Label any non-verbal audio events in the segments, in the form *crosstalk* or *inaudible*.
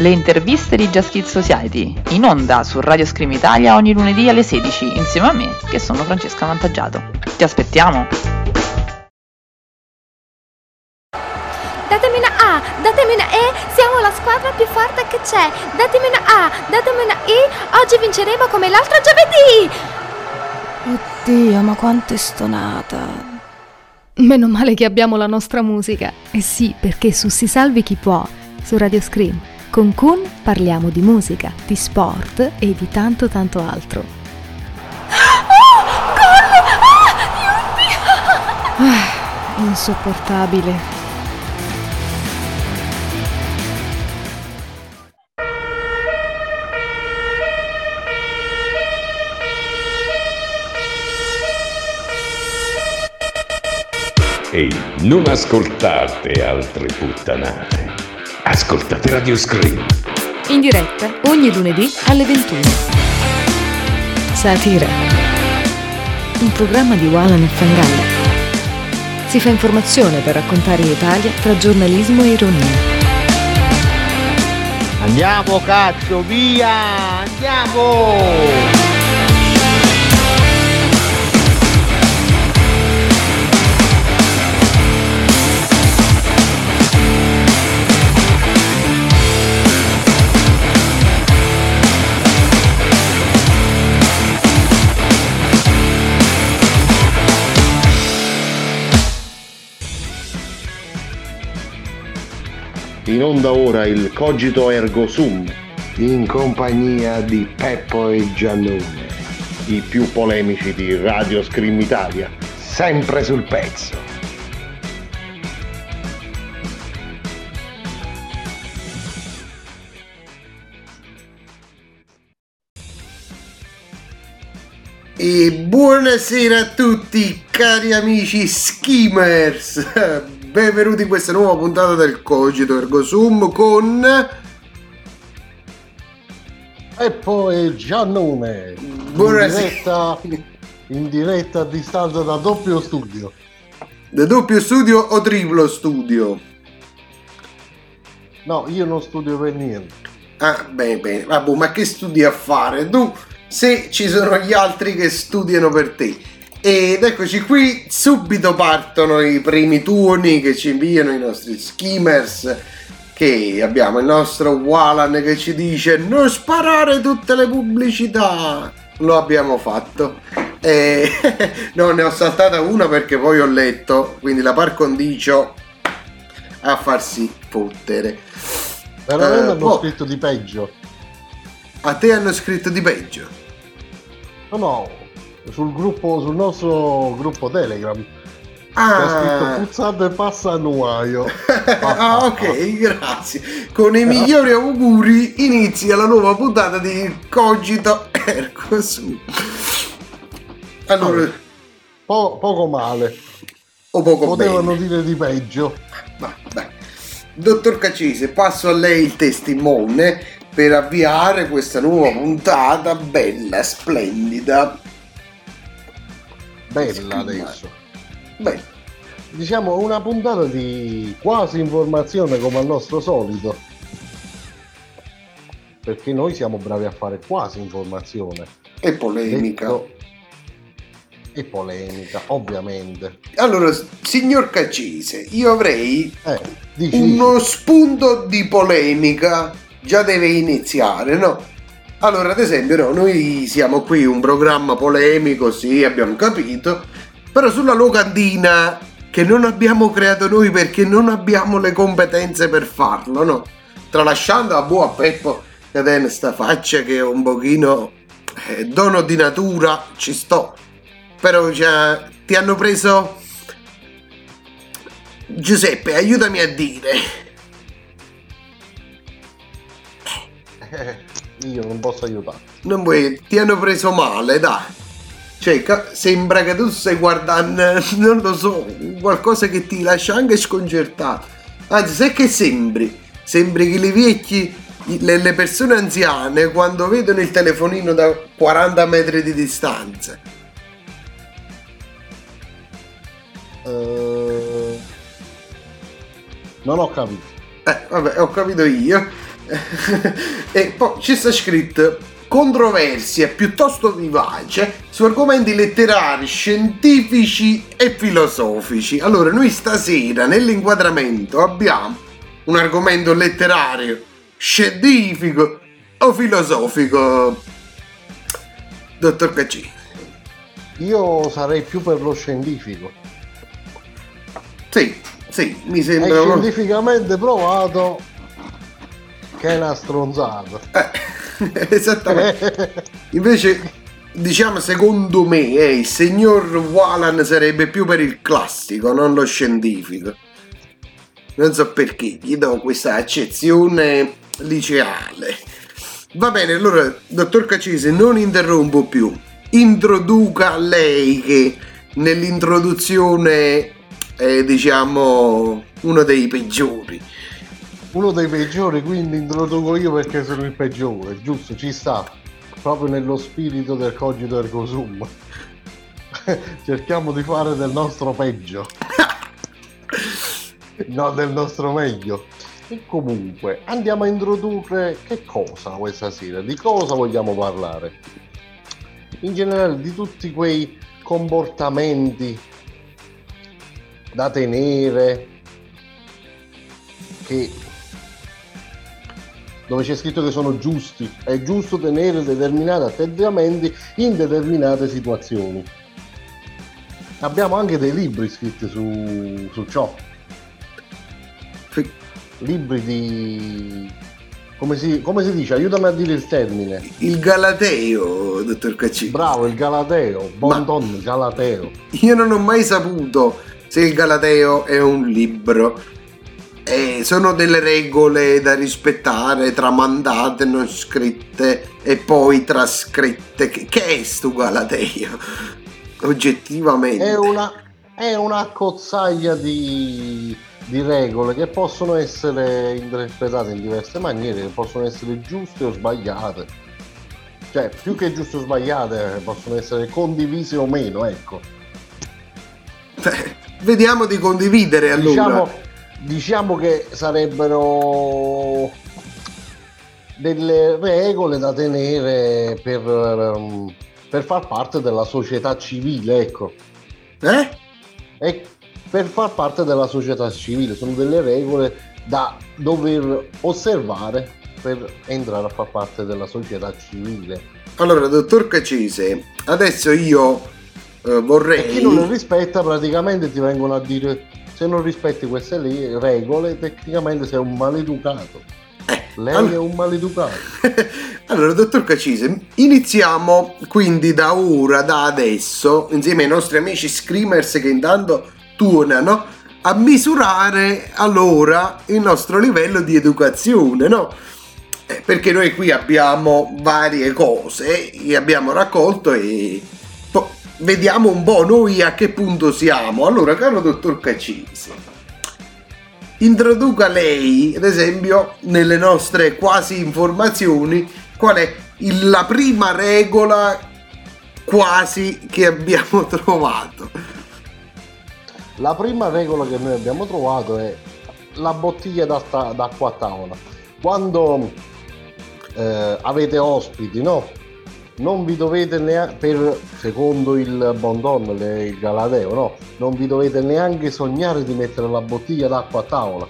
Le interviste di Just Kids Society, in onda su Radio Scream Italia ogni lunedì alle 16, insieme a me, che sono Francesca Vantaggiato. Ti aspettiamo! Datemi una A, datemi una E, siamo la squadra più forte che c'è. Datemi una A, datemi una I, oggi vinceremo come l'altro giovedì. Oddio, ma quanto è stonata. Meno male che abbiamo la nostra musica. Eh sì, perché su Si Salvi Chi Può, su Radio Scream, con Kun parliamo di musica, di sport e di tanto tanto altro. Oh, gol! Ah, insopportabile. Ehi, non ascoltate altre puttanate. Ascoltate Radio Scream. In diretta ogni lunedì alle 21. Satira. Un programma di Walan e Fangalla. Si fa informazione per raccontare l'Italia tra giornalismo e ironia. Andiamo cazzo, via! Andiamo! In onda ora il Cogito Ergo Sum, in compagnia di Peppo e Giannone, i più polemici di Radio Scream Italia. sempre sul pezzo. E buonasera a tutti cari amici skimmers, benvenuti in questa nuova puntata del Cogito Ergo Sum con... Peppo e Giannone. Buonasera. In diretta, in diretta a distanza da doppio studio. Da doppio studio o triplo studio? No, io non studio per niente. Ah, bene, bene, vabbè, ma che studi a fare tu se ci sono gli altri che studiano per te? Ed eccoci qui, subito partono i primi turni che ci inviano i nostri skimmers. Che abbiamo il nostro Walan che ci dice non sparare tutte le pubblicità. Lo abbiamo fatto. E... *laughs* no, ne ho saltata una perché poi ho letto, quindi la par condicio a farsi fottere. Veramente Eh, hanno boh. scritto di peggio. A te hanno scritto di peggio. No, no, sul gruppo, sul nostro gruppo Telegram. Ah. C'è scritto puzzate e passa a nuaio. *laughs* ah, ok, grazie. Con i migliori auguri inizia la nuova puntata di Cogito Ergo Sum. Allora, Po- poco male. o poco Potevano bene. dire di peggio. Vabbè. Dottor Cacese, passo a lei il testimone per avviare questa nuova puntata bella, splendida. Bella adesso. Beh, Diciamo una puntata di quasi informazione come al nostro solito. Perché noi siamo bravi a fare quasi informazione. è polemica. Detto- E polemica, ovviamente. Allora, signor Cacese, io avrei Eh, uno spunto di polemica già deve iniziare, no? Allora, ad esempio, no, noi siamo qui un programma polemico, sì, abbiamo capito, però sulla locandina che non abbiamo creato noi perché non abbiamo le competenze per farlo, no? Tralasciando a buon Peppo che tiene sta faccia che è un pochino eh, dono di natura, ci sto. Però cioè, ti hanno preso Giuseppe, aiutami a dire. *laughs* io non posso aiutare. Non vuoi, ti hanno preso male, dai. Cioè, sembra che tu stai guardando, *laughs* non lo so, qualcosa che ti lascia anche sconcertato. Anzi, sai che sembri? Sembri che le vecchi, le, le persone anziane, quando vedono il telefonino da 40 metri di distanza. Eh, non ho capito. Eh, vabbè, ho capito io. E poi ci sta scritto controversia piuttosto vivace su argomenti letterari, scientifici e filosofici. Allora, noi stasera nell'inquadramento abbiamo un argomento letterario, scientifico o filosofico. Dottor Caccini. Io sarei più per lo scientifico. Sì, sì, mi È sembra... scientificamente provato che è una stronzata. Eh, *laughs* esattamente. Invece, diciamo, secondo me, eh, il signor Walan sarebbe più per il classico, non lo scientifico. Non so perché, gli do questa accezione liceale. Va bene, allora, dottor Cacese, non interrompo più. Introduca lei che nell'introduzione è, diciamo, uno dei peggiori. Uno dei peggiori, quindi introduco io perché sono il peggiore, giusto? Ci sta. Proprio nello spirito del cogito ergo sum. *laughs* Cerchiamo di fare del nostro peggio. *laughs* no, del nostro meglio. E comunque, andiamo a introdurre che cosa questa sera? Di cosa vogliamo parlare? In generale, di tutti quei comportamenti da tenere che dove c'è scritto che sono giusti, è giusto tenere determinati atteggiamenti in determinate situazioni. Abbiamo anche dei libri scritti su, su ciò. Libri di... Come si, come si dice? Aiutami a dire il termine. Il Galateo, dottor Caccini. Bravo, il Galateo. Don, il Galateo. Io non ho mai saputo se il Galateo è un libro. E sono delle regole da rispettare, tramandate, non scritte e poi trascritte. Che, che è sto Galateo? Oggettivamente. È una, è una cozzaglia di, di regole che possono essere interpretate in diverse maniere, che possono essere giuste o sbagliate. Cioè, più che giuste o sbagliate, possono essere condivise o meno, ecco. Beh, vediamo di condividere allora. Diciamo, diciamo che sarebbero delle regole da tenere per, ehm, per far parte della società civile, ecco. Eh? E per far parte della società civile sono delle regole da dover osservare per entrare a far parte della società civile. Allora, dottor Cacese, adesso io eh, vorrei... E chi non le rispetta praticamente ti vengono a dire se non rispetti queste lì, regole, tecnicamente sei un maleducato. Lei allora- è un maleducato. *laughs* Allora, dottor Cacise, iniziamo quindi da ora, da adesso, insieme ai nostri amici screamers che intanto tuonano, a misurare allora il nostro livello di educazione, no? Eh, Perché noi qui abbiamo varie cose, le abbiamo raccolto e vediamo un po' noi a che punto siamo. Allora, caro dottor Cacise, introduca lei, ad esempio, nelle nostre quasi informazioni, qual è la prima regola quasi che abbiamo *laughs* trovato. La prima regola che noi abbiamo trovato è la bottiglia d'acqua a tavola. Quando eh, avete ospiti, no? Non vi dovete neanche, per, secondo il Bondon, il Galateo, no? Non vi dovete neanche sognare di mettere la bottiglia d'acqua a tavola.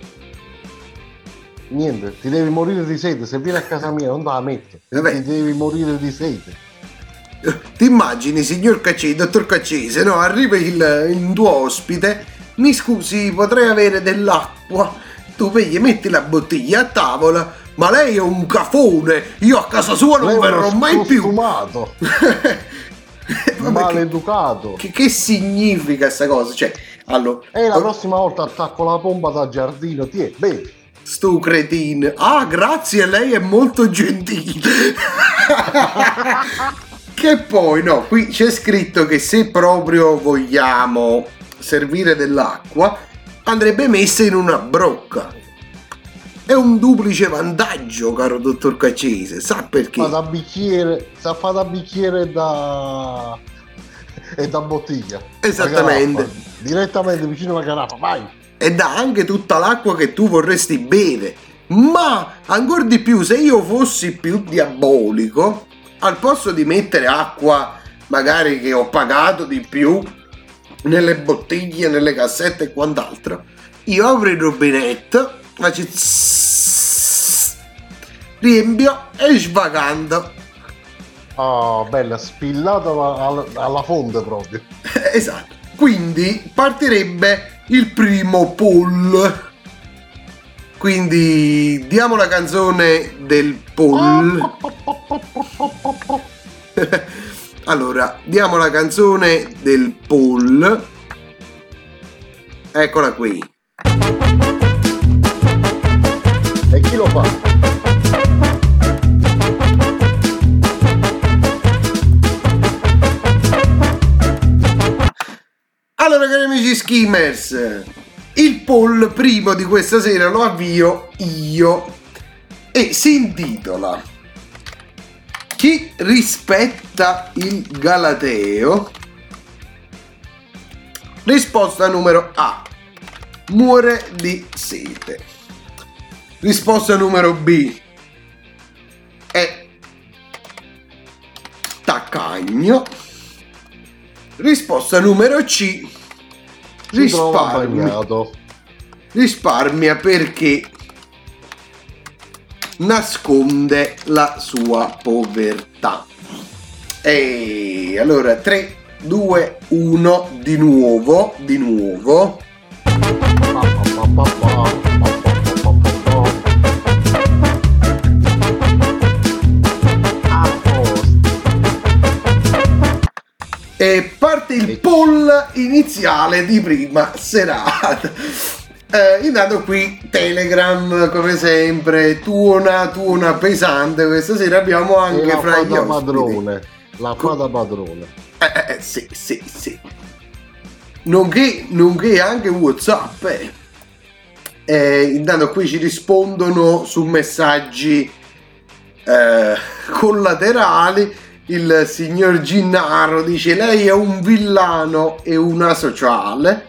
Niente, ti devi morire di sete. Se vieni a casa mia non te la metto. Vabbè. Ti devi morire di sete. Ti immagini, signor Caccese, dottor Caccese, no? Arriva il, il tuo ospite, mi scusi, potrei avere dell'acqua? Tu vedi, metti la bottiglia a tavola, ma lei è un cafone, io a casa sua non Lei verrò mai più. *laughs* maleducato. che, che significa sta cosa? Cioè, allora, E la prossima volta attacco la pompa da giardino, ti è, bevi. sto cretin. Ah, grazie, lei è molto gentile. *laughs* che poi, no, qui c'è scritto che se proprio vogliamo servire dell'acqua, andrebbe messa in una brocca. È un duplice vantaggio, caro dottor Caccese, sa perché? Fa da bicchiere, sa fa da bicchiere e da... e da bottiglia. Esattamente. Caraffa. Direttamente vicino alla caraffa, vai. E dà anche tutta l'acqua che tu vorresti bere. Ma ancora di più, se io fossi più diabolico, al posto di mettere acqua magari che ho pagato di più nelle bottiglie, nelle cassette e quant'altro, io avrei il rubinetto, faccio riempio e svagando. Oh, bella, spillata alla, alla fonte proprio. *laughs* esatto. Quindi partirebbe il primo poll. Quindi diamo la canzone del poll. *laughs* allora, diamo la canzone del poll. Eccola qui. E chi lo fa? Allora, cari amici skimmers, il poll primo di questa sera lo avvio io e si intitola Chi rispetta il Galateo? Risposta numero A. Muore di sete. Risposta numero B. È taccagno. Risposta numero C. Risparmia. Risparmia perché nasconde la sua povertà. E allora 3, 2, 1 di nuovo, di nuovo. E parte il poll iniziale di prima serata. Eh, intanto qui Telegram come sempre tuona tuona pesante questa sera abbiamo anche la fra gli ospiti padrone. La fata padrone. Eh, eh, sì, sì, sì. Nonché, nonché anche Whatsapp. Eh. Eh, intanto qui ci rispondono su messaggi eh, collaterali. Il signor Ginnaro dice: Lei è un villano e una sociale.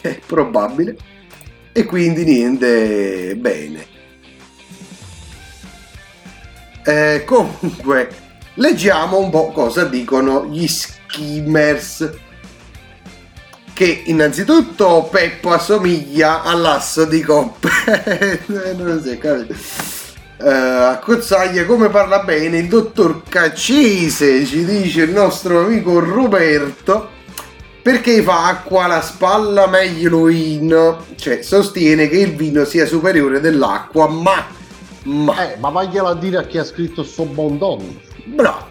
È *laughs* probabile. E quindi niente, bene. Eh, comunque, leggiamo un po' cosa dicono gli skimmers. Che innanzitutto Peppo assomiglia all'asso di coppe. *laughs* Non si è capito. Eh, a Cozzaglia come parla bene il dottor Caccese, ci dice il nostro amico Roberto. Perché fa acqua alla spalla meglio il vino? Cioè, sostiene che il vino sia superiore dell'acqua, ma... Ma... Eh, ma vagliela a dire a chi ha scritto sto bondon. Bravo.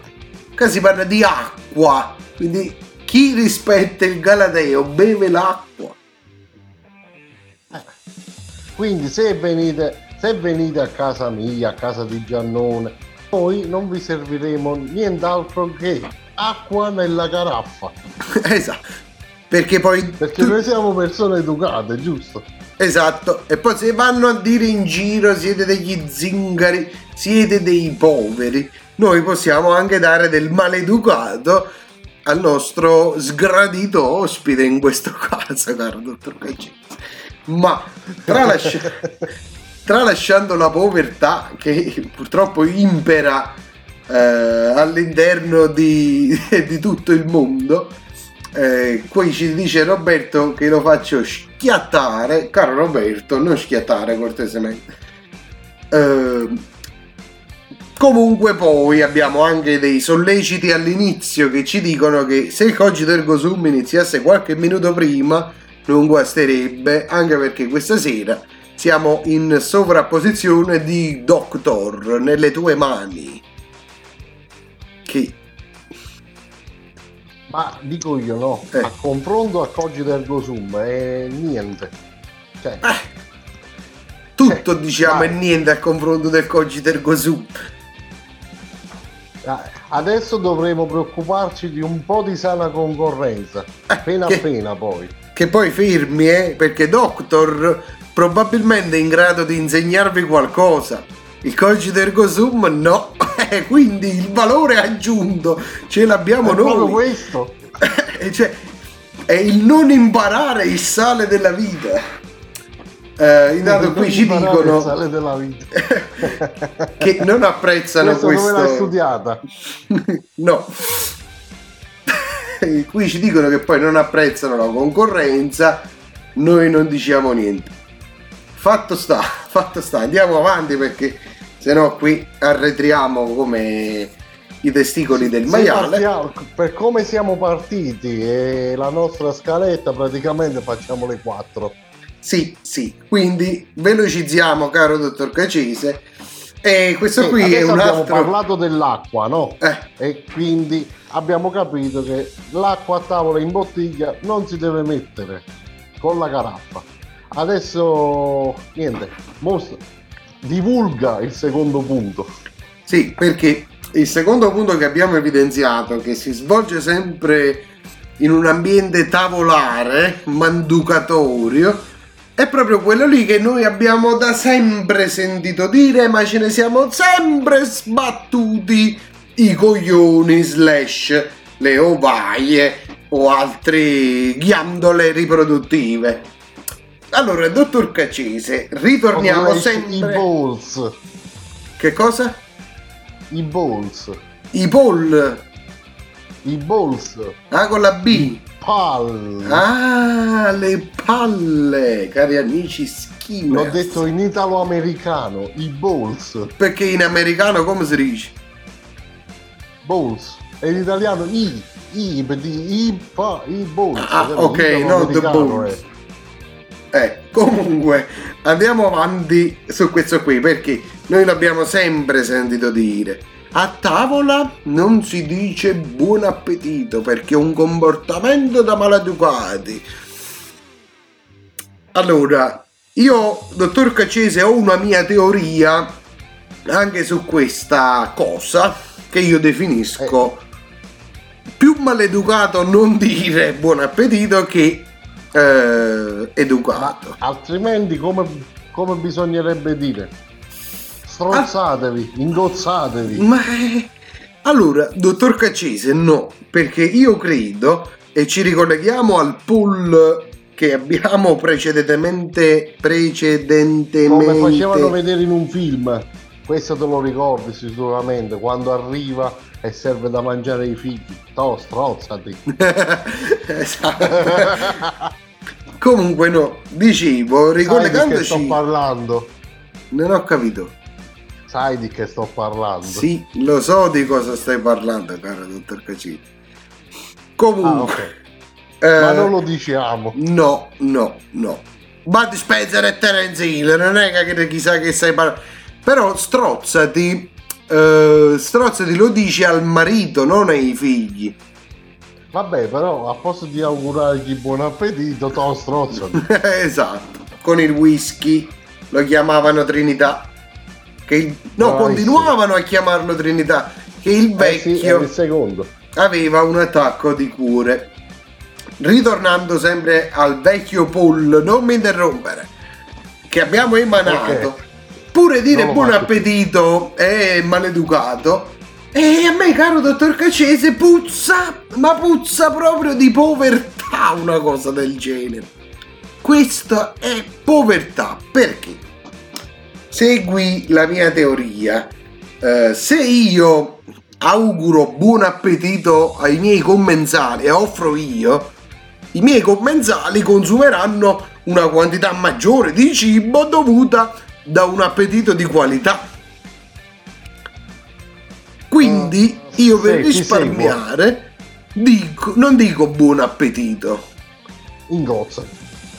Qua si parla di acqua. Quindi chi rispetta il Galateo beve l'acqua. Quindi se venite, se venite a casa mia, a casa di Giannone, noi non vi serviremo nient'altro che acqua nella caraffa. *laughs* esatto. Perché poi... Perché noi siamo persone educate, giusto? Esatto. E poi se vanno a dire in giro siete degli zingari, siete dei poveri, noi possiamo anche dare del maleducato al nostro sgradito ospite in questo *laughs* caso, caro dottor Caccini. Ma tralasci- *laughs* tralasciando la povertà che purtroppo impera eh, all'interno di, *laughs* di tutto il mondo, eh, qui ci dice Roberto che lo faccio schiattare. Caro Roberto, non schiattare cortesemente. Eh, comunque poi abbiamo anche dei solleciti all'inizio che ci dicono che se il cogito ergo sum iniziasse qualche minuto prima non guasterebbe, anche perché questa sera siamo in sovrapposizione di Doctor nelle tue mani. Che Ma dico io no, Eh. a confronto a Cogito Ergo Sum è niente. Cioè, tutto Eh, diciamo dai. è niente a confronto del cogito ergo sum. eh, adesso dovremo preoccuparci di un po' di sana concorrenza. Appena che- appena poi. che poi fermi, eh, perché Doctor probabilmente in grado di insegnarvi qualcosa. Il cogito ergo sum no, *laughs* Eh, quindi il valore aggiunto ce l'abbiamo È proprio noi. questo. *laughs* Eh, cioè, è il non imparare il sale della vita. Eh, intanto qui ci dicono sale della vita. *laughs* che non apprezzano Questo dove l'hai studiata? no. qui ci dicono che poi non apprezzano la concorrenza, noi non diciamo niente. Fatto sta, *laughs* fatto sta, andiamo avanti perché sennò qui arretriamo come i testicoli del Se maiale. partiamo- per come siamo partiti e la nostra scaletta praticamente facciamo le quattro. Sì, sì, quindi velocizziamo, caro dottor Cacese. E questo Sì, qui è un abbiamo altro. parlato dell'acqua, no? Eh, E quindi abbiamo capito che l'acqua a tavola in bottiglia non si deve mettere con la caraffa. Adesso niente, mostra, divulga il secondo punto. Sì, perché il secondo punto che abbiamo evidenziato, che si svolge sempre in un ambiente tavolare, manducatorio, è proprio quello lì che noi abbiamo da sempre sentito dire, ma ce ne siamo sempre sbattuti i coglioni slash le ovaie o altre ghiandole riproduttive. Allora, dottor Cacese, ritorniamo Come I sempre... balls, Che cosa? i balls, I poll. i balls, Ah, con la B. pal. Ah, le palle, cari amici schimi. L'ho detto in italo-americano, i balls, Perché in americano come si dice? balls. E in italiano i, i, dire i, pa, i balls. Ah, ok, no, the balls. eh. Eh, comunque, andiamo avanti su questo qui, perché noi l'abbiamo sempre sentito dire. A tavola non si dice buon appetito perché è un comportamento da maleducati. Allora, io, dottor Cacese, ho una mia teoria anche su questa cosa che io definisco più maleducato non dire buon appetito che eh, educato. Altrimenti come, come bisognerebbe dire? Stronzatevi, ingozzatevi. Ma allora, dottor Caccese, no, perché io credo e ci ricolleghiamo al pool che abbiamo precedentemente precedentemente Come facevano vedere in un film. Questo te lo ricordi sicuramente, quando arriva e serve da mangiare ai figli. To, strozzati. *laughs* Esatto. Comunque no, dicevo, Sai di che sto ricollegandoci parlando? non ho capito. Sai di che sto parlando? Sì, lo so di cosa stai parlando, caro dottor. Ah, Comunque, ok. eh, Ma non lo diciamo. No, no, no. Bud Spencer e Terence Hill, non è che chissà che stai parlando. Però strozzati, eh, strozzati lo dici al marito, non ai figli. Vabbè, però a posto di augurargli buon appetito, to strozzati. *laughs* esatto. Con il whisky lo chiamavano Trinità. Che no, Bravissimo. continuavano a chiamarlo Trinità. Che il Eh sì, vecchio il secondo. aveva un attacco di cuore. Ritornando sempre al vecchio Paul, non mi interrompere, che abbiamo emanato. Ok. Pure dire buon faccio. appetito è maleducato. E a me, caro dottor Cacese, puzza, ma puzza proprio di povertà una cosa del genere. Questa è povertà. Perché? Segui la mia teoria. Eh, se io auguro buon appetito ai miei commensali e offro io, i miei commensali consumeranno una quantità maggiore di cibo dovuta da un appetito di qualità. Quindi io per sì, risparmiare dico, non dico buon appetito, Ingozza.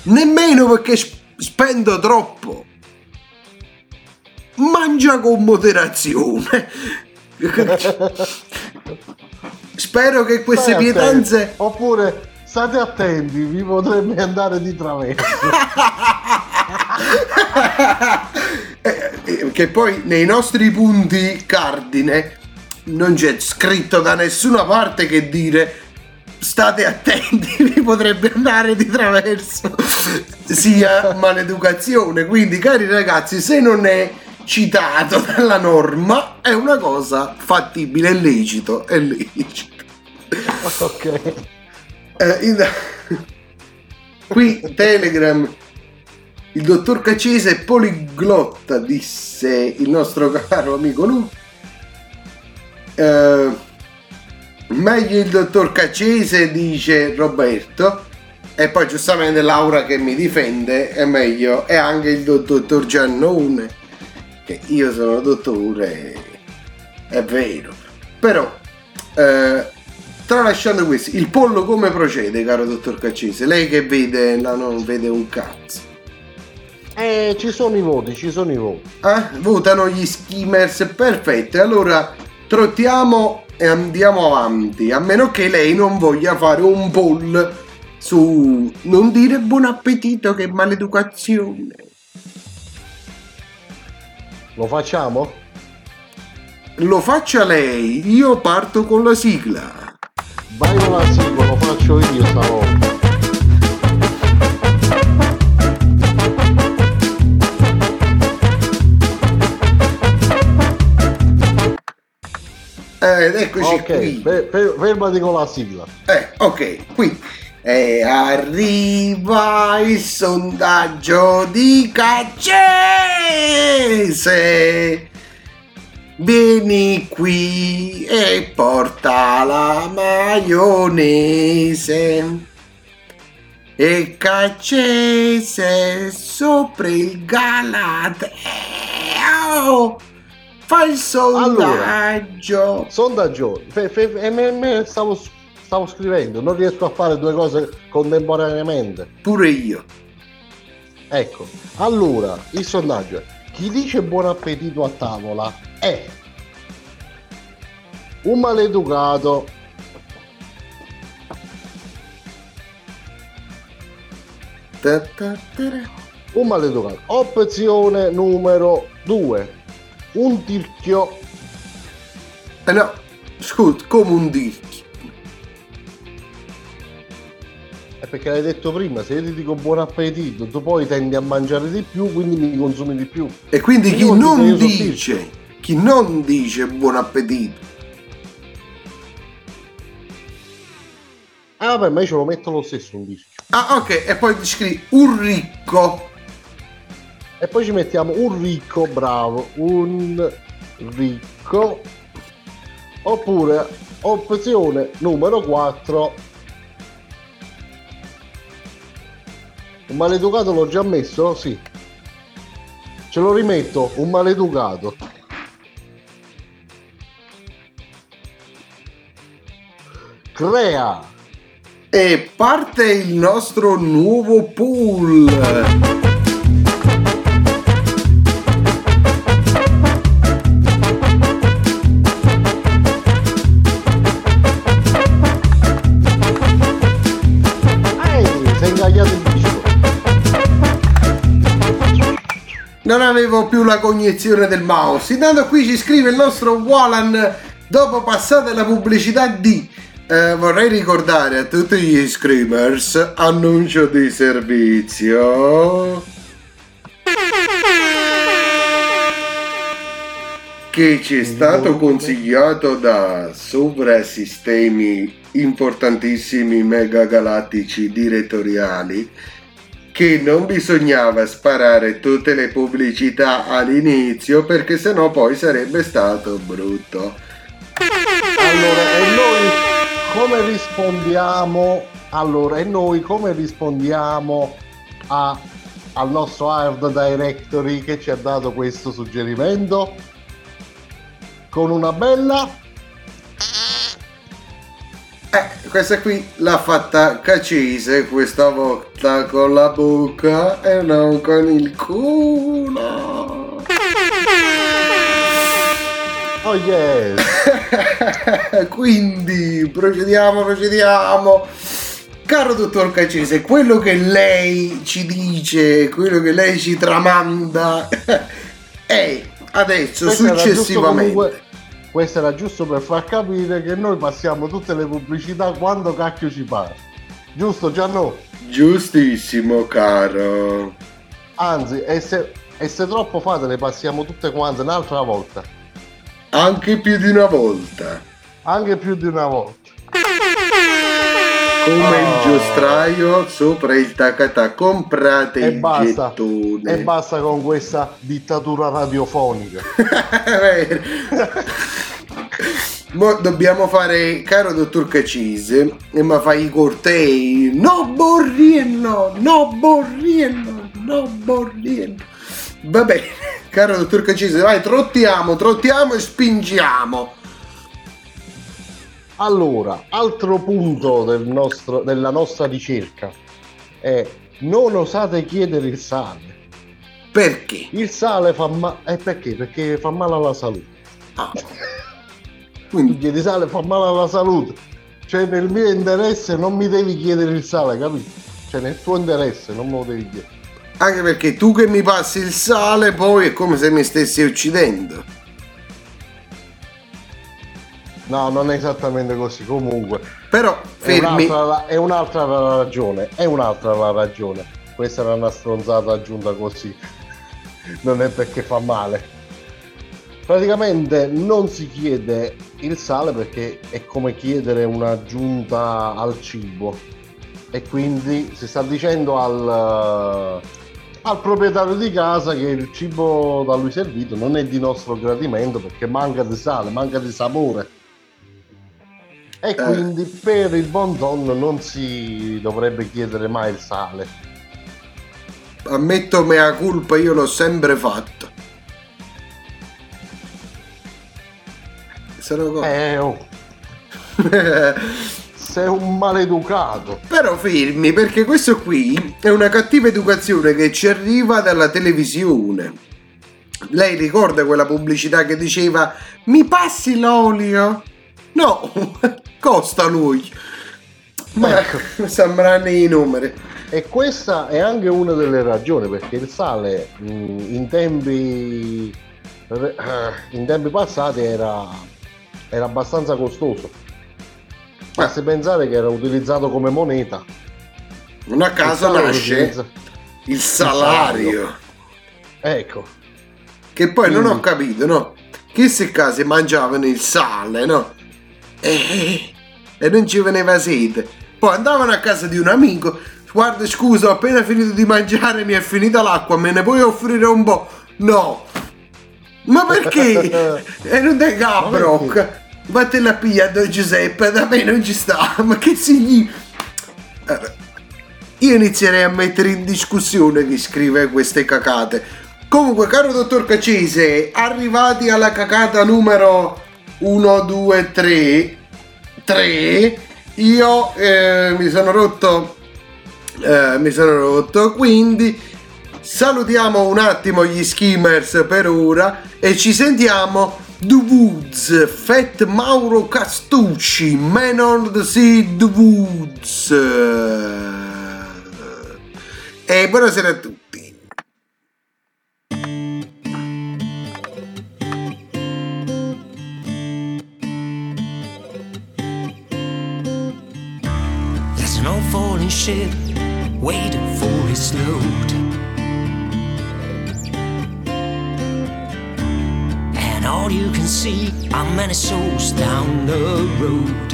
nemmeno perché sp- spendo troppo. Mangia con moderazione. *laughs* Spero che queste pietanze. Oppure state attenti, vi potrebbe andare di traverso. *laughs* Eh, eh, che poi nei nostri punti cardine non c'è scritto da nessuna parte che dire state attenti *laughs* vi potrebbe andare di traverso. Sia maleducazione. Quindi cari ragazzi se non è citato dalla norma è una cosa fattibile è lecito è lecito. Ok. Eh, in- *laughs* qui Telegram il dottor Cacese è poliglotta, disse il nostro caro amico Lu. Eh, meglio il dottor Cacese, dice Roberto. E poi giustamente Laura che mi difende è meglio. E anche il dottor Giannone, che io sono dottore, è vero. Però, eh, tralasciando questo, il pollo come procede, caro dottor Cacese? Lei che vede, no, non vede un cazzo. Eh, ci sono i voti, ci sono i voti. Ah, votano gli skimmers, perfetto. Allora trottiamo e andiamo avanti. A meno che lei non voglia fare un poll su non dire buon appetito, che maleducazione. Lo facciamo? Lo faccia lei, io parto con la sigla. Vai con la sigla, lo faccio io stavolta. Ed eccoci Ok, qui. fe- fe- fermati con la sigla. Eh, ok, qui. E arriva il sondaggio di Caccese. Vieni qui e porta la maionese. E Caccese sopra il Galateo. Fa il sondaggio. Sondaggio, fe- fe- me stavo, stavo scrivendo, non riesco a fare due cose contemporaneamente. Pure io. Ecco, allora, il sondaggio è, chi dice buon appetito a tavola è un maleducato, un maleducato. Opzione numero 2, un tirchio, Eh no, scusa, come un dirchio. è perché l'hai detto prima, se io ti dico buon appetito, tu poi tendi a mangiare di più, quindi mi consumi di più. E quindi chi non dice, chi non dice buon appetito, Ah vabbè, ma io ce lo metto lo stesso un tirchio. ah ok, e poi ti scrivi un ricco, E poi ci mettiamo un ricco, bravo, un ricco. Oppure opzione numero 4. Un maleducato l'ho già messo? Sì. Ce lo rimetto, un maleducato. Crea. e parte il nostro nuovo pool. Non avevo più la cognizione del mouse. Intanto qui ci scrive il nostro Walan dopo passata la pubblicità di eh, vorrei ricordare a tutti gli screamers annuncio di servizio che ci è stato consigliato da sovrasistemi importantissimi megagalattici direttoriali che non bisognava sparare tutte le pubblicità all'inizio perché sennò poi sarebbe stato brutto. Allora, e noi come rispondiamo? Allora, e noi come rispondiamo a- al nostro hard directory che ci ha dato questo suggerimento? Con una bella Eh, questa qui l'ha fatta Cacese questa volta con la bocca e non con il culo. Oh yes! *laughs* Quindi procediamo, procediamo. Caro dottor Cacese, quello che lei ci dice, quello che lei ci tramanda *laughs* è adesso, giusto successivamente. Questo era giusto per far capire che noi passiamo tutte le pubblicità quando cacchio ci pare. Giusto Gianno? Giustissimo, caro. Anzi, e se, e se troppo fate le passiamo tutte quante un'altra volta. Anche più di una volta. Anche più di una volta. Come il giostraio sopra il tacatà, comprate E il basta. gettone. E basta con questa dittatura radiofonica. *laughs* Mo dobbiamo fare, caro dottor Cacise, e ma fai i cortei. No Borriello, no Borriello, no Borriello. Va bene, *laughs* caro dottor Cacise, vai, trottiamo, trottiamo e spingiamo. Allora, altro punto del nostro- della nostra ricerca è non osate chiedere il sale. Perché? Il sale fa male. E perché? Perché fa male alla salute. Ah. *laughs* Tu chiedi sale fa male alla salute. Cioè nel mio interesse non mi devi chiedere il sale, capito? Cioè nel tuo interesse non me lo devi chiedere. Anche perché tu che mi passi il sale poi è come se mi stessi uccidendo. No, non è esattamente così. Comunque, Però è fermi. un'altra, la- è un'altra la ragione. È un'altra la ragione. Questa era una stronzata aggiunta così. *laughs* Non è perché fa male. Praticamente non si chiede il sale perché è come chiedere un'aggiunta al cibo. E quindi si sta dicendo al, al proprietario di casa che il cibo da lui servito non è di nostro gradimento perché manca di sale, manca di sapore. E quindi per il buon ton non si dovrebbe chiedere mai il sale. Ammetto mea culpa, io l'ho sempre fatto. Sono co- Eh, oh, *laughs* sei un maleducato. Però fermi, perché questo qui è una cattiva educazione che ci arriva dalla televisione. Lei ricorda quella pubblicità che diceva mi passi l'olio? No, *laughs* costa lui. Ma Ecco. *laughs* sembranno i numeri. E questa è anche una delle ragioni perché il sale mh, in tempi eh, in tempi passati era, era abbastanza costoso. Basti pensare che era utilizzato come moneta. Non a Il caso sale era nasce utilizza- il salario. Ecco, Che poi non ho Quindi- capito, no? Che se case mangiavano il sale, no? E, e non ci veniva sete. Poi andavano a casa di un amico. Guarda, scusa, ho appena finito di mangiare, mi è finita l'acqua, me ne puoi offrire un po'? No. Ma perché? *laughs* e non dai Ma Gabroc. Vattene a pigliare Don Giuseppe, da me non ci sta. *laughs* Ma che significa? Allora, io inizierei a mettere in discussione chi scrive queste cacate. Comunque, caro dottor Cacese, arrivati alla cacata numero 1, 2, 3, 3, io eh, mi sono rotto, eh, mi sono rotto, quindi salutiamo un attimo gli skimmers per ora e ci sentiamo The Woods, Fat Mauro Castucci, Man on the Woods. E buonasera a tutti. Ship waiting for its load. And all you can see are many souls down the road.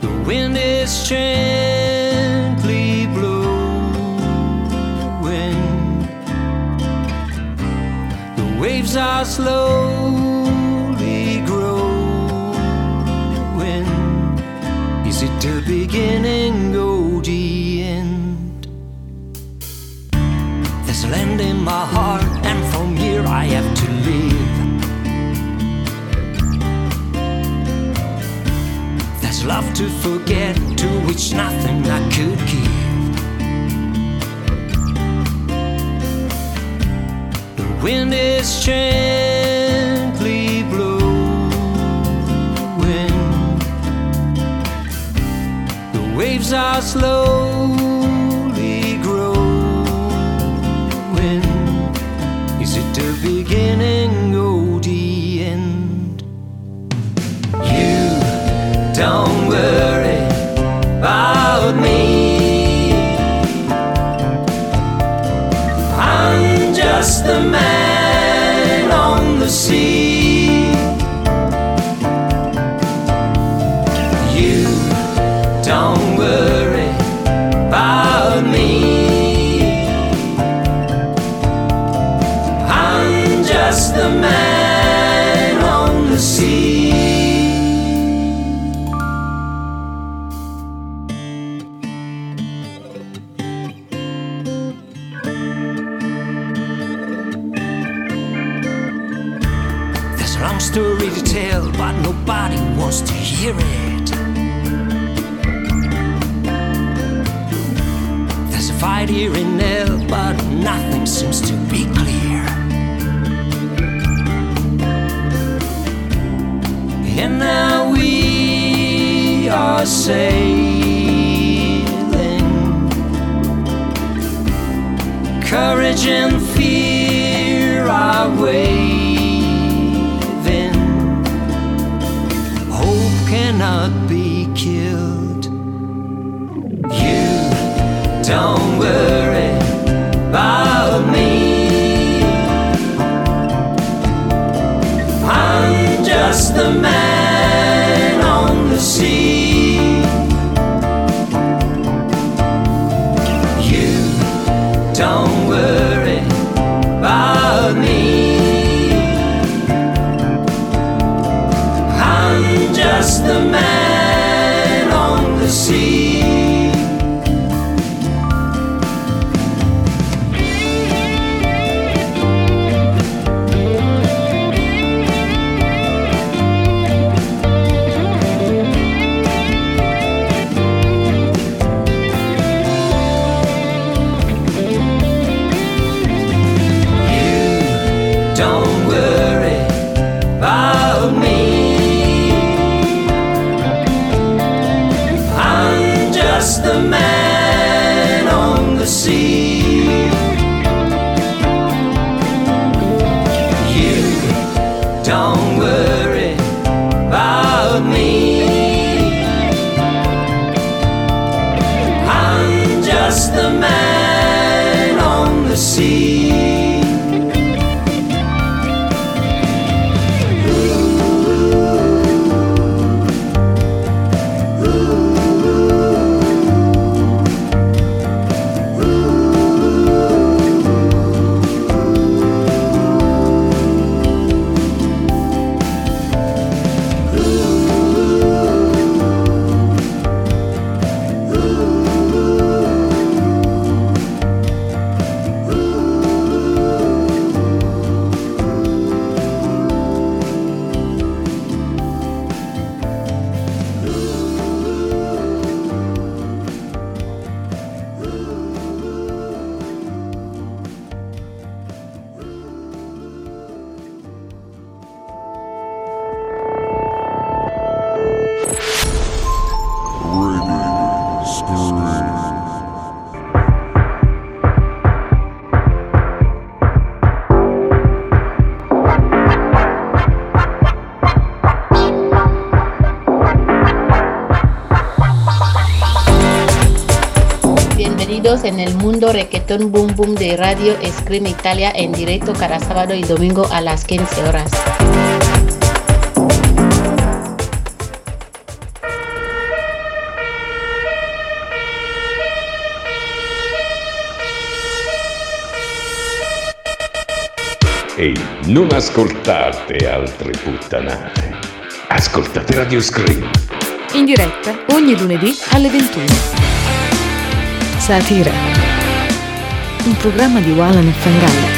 The wind is gently blowing. The waves are slowly the beginning or the end? There's a land in my heart, and from here I have to live. There's love to forget, to which nothing I could give. The wind is gently The waves are slowly growing. Is it the beginning or the end? You don't worry about me. I'm just the man on the sea. Story to tell, but nobody wants to hear it. There's a fight here in hell, but nothing seems to be clear. And now we are sailing. Courage and fear are waving. Cannot be killed. You don't worry En el mundo reggaetón boom boom de Radio Scream Italia en directo cada sábado y domingo a las 15 horas. Ehi, non ascoltate altre puttanate. Ascoltate Radio Scream. In diretta ogni lunedì alle 21. Satira. Un programma di Walan e Fangalli.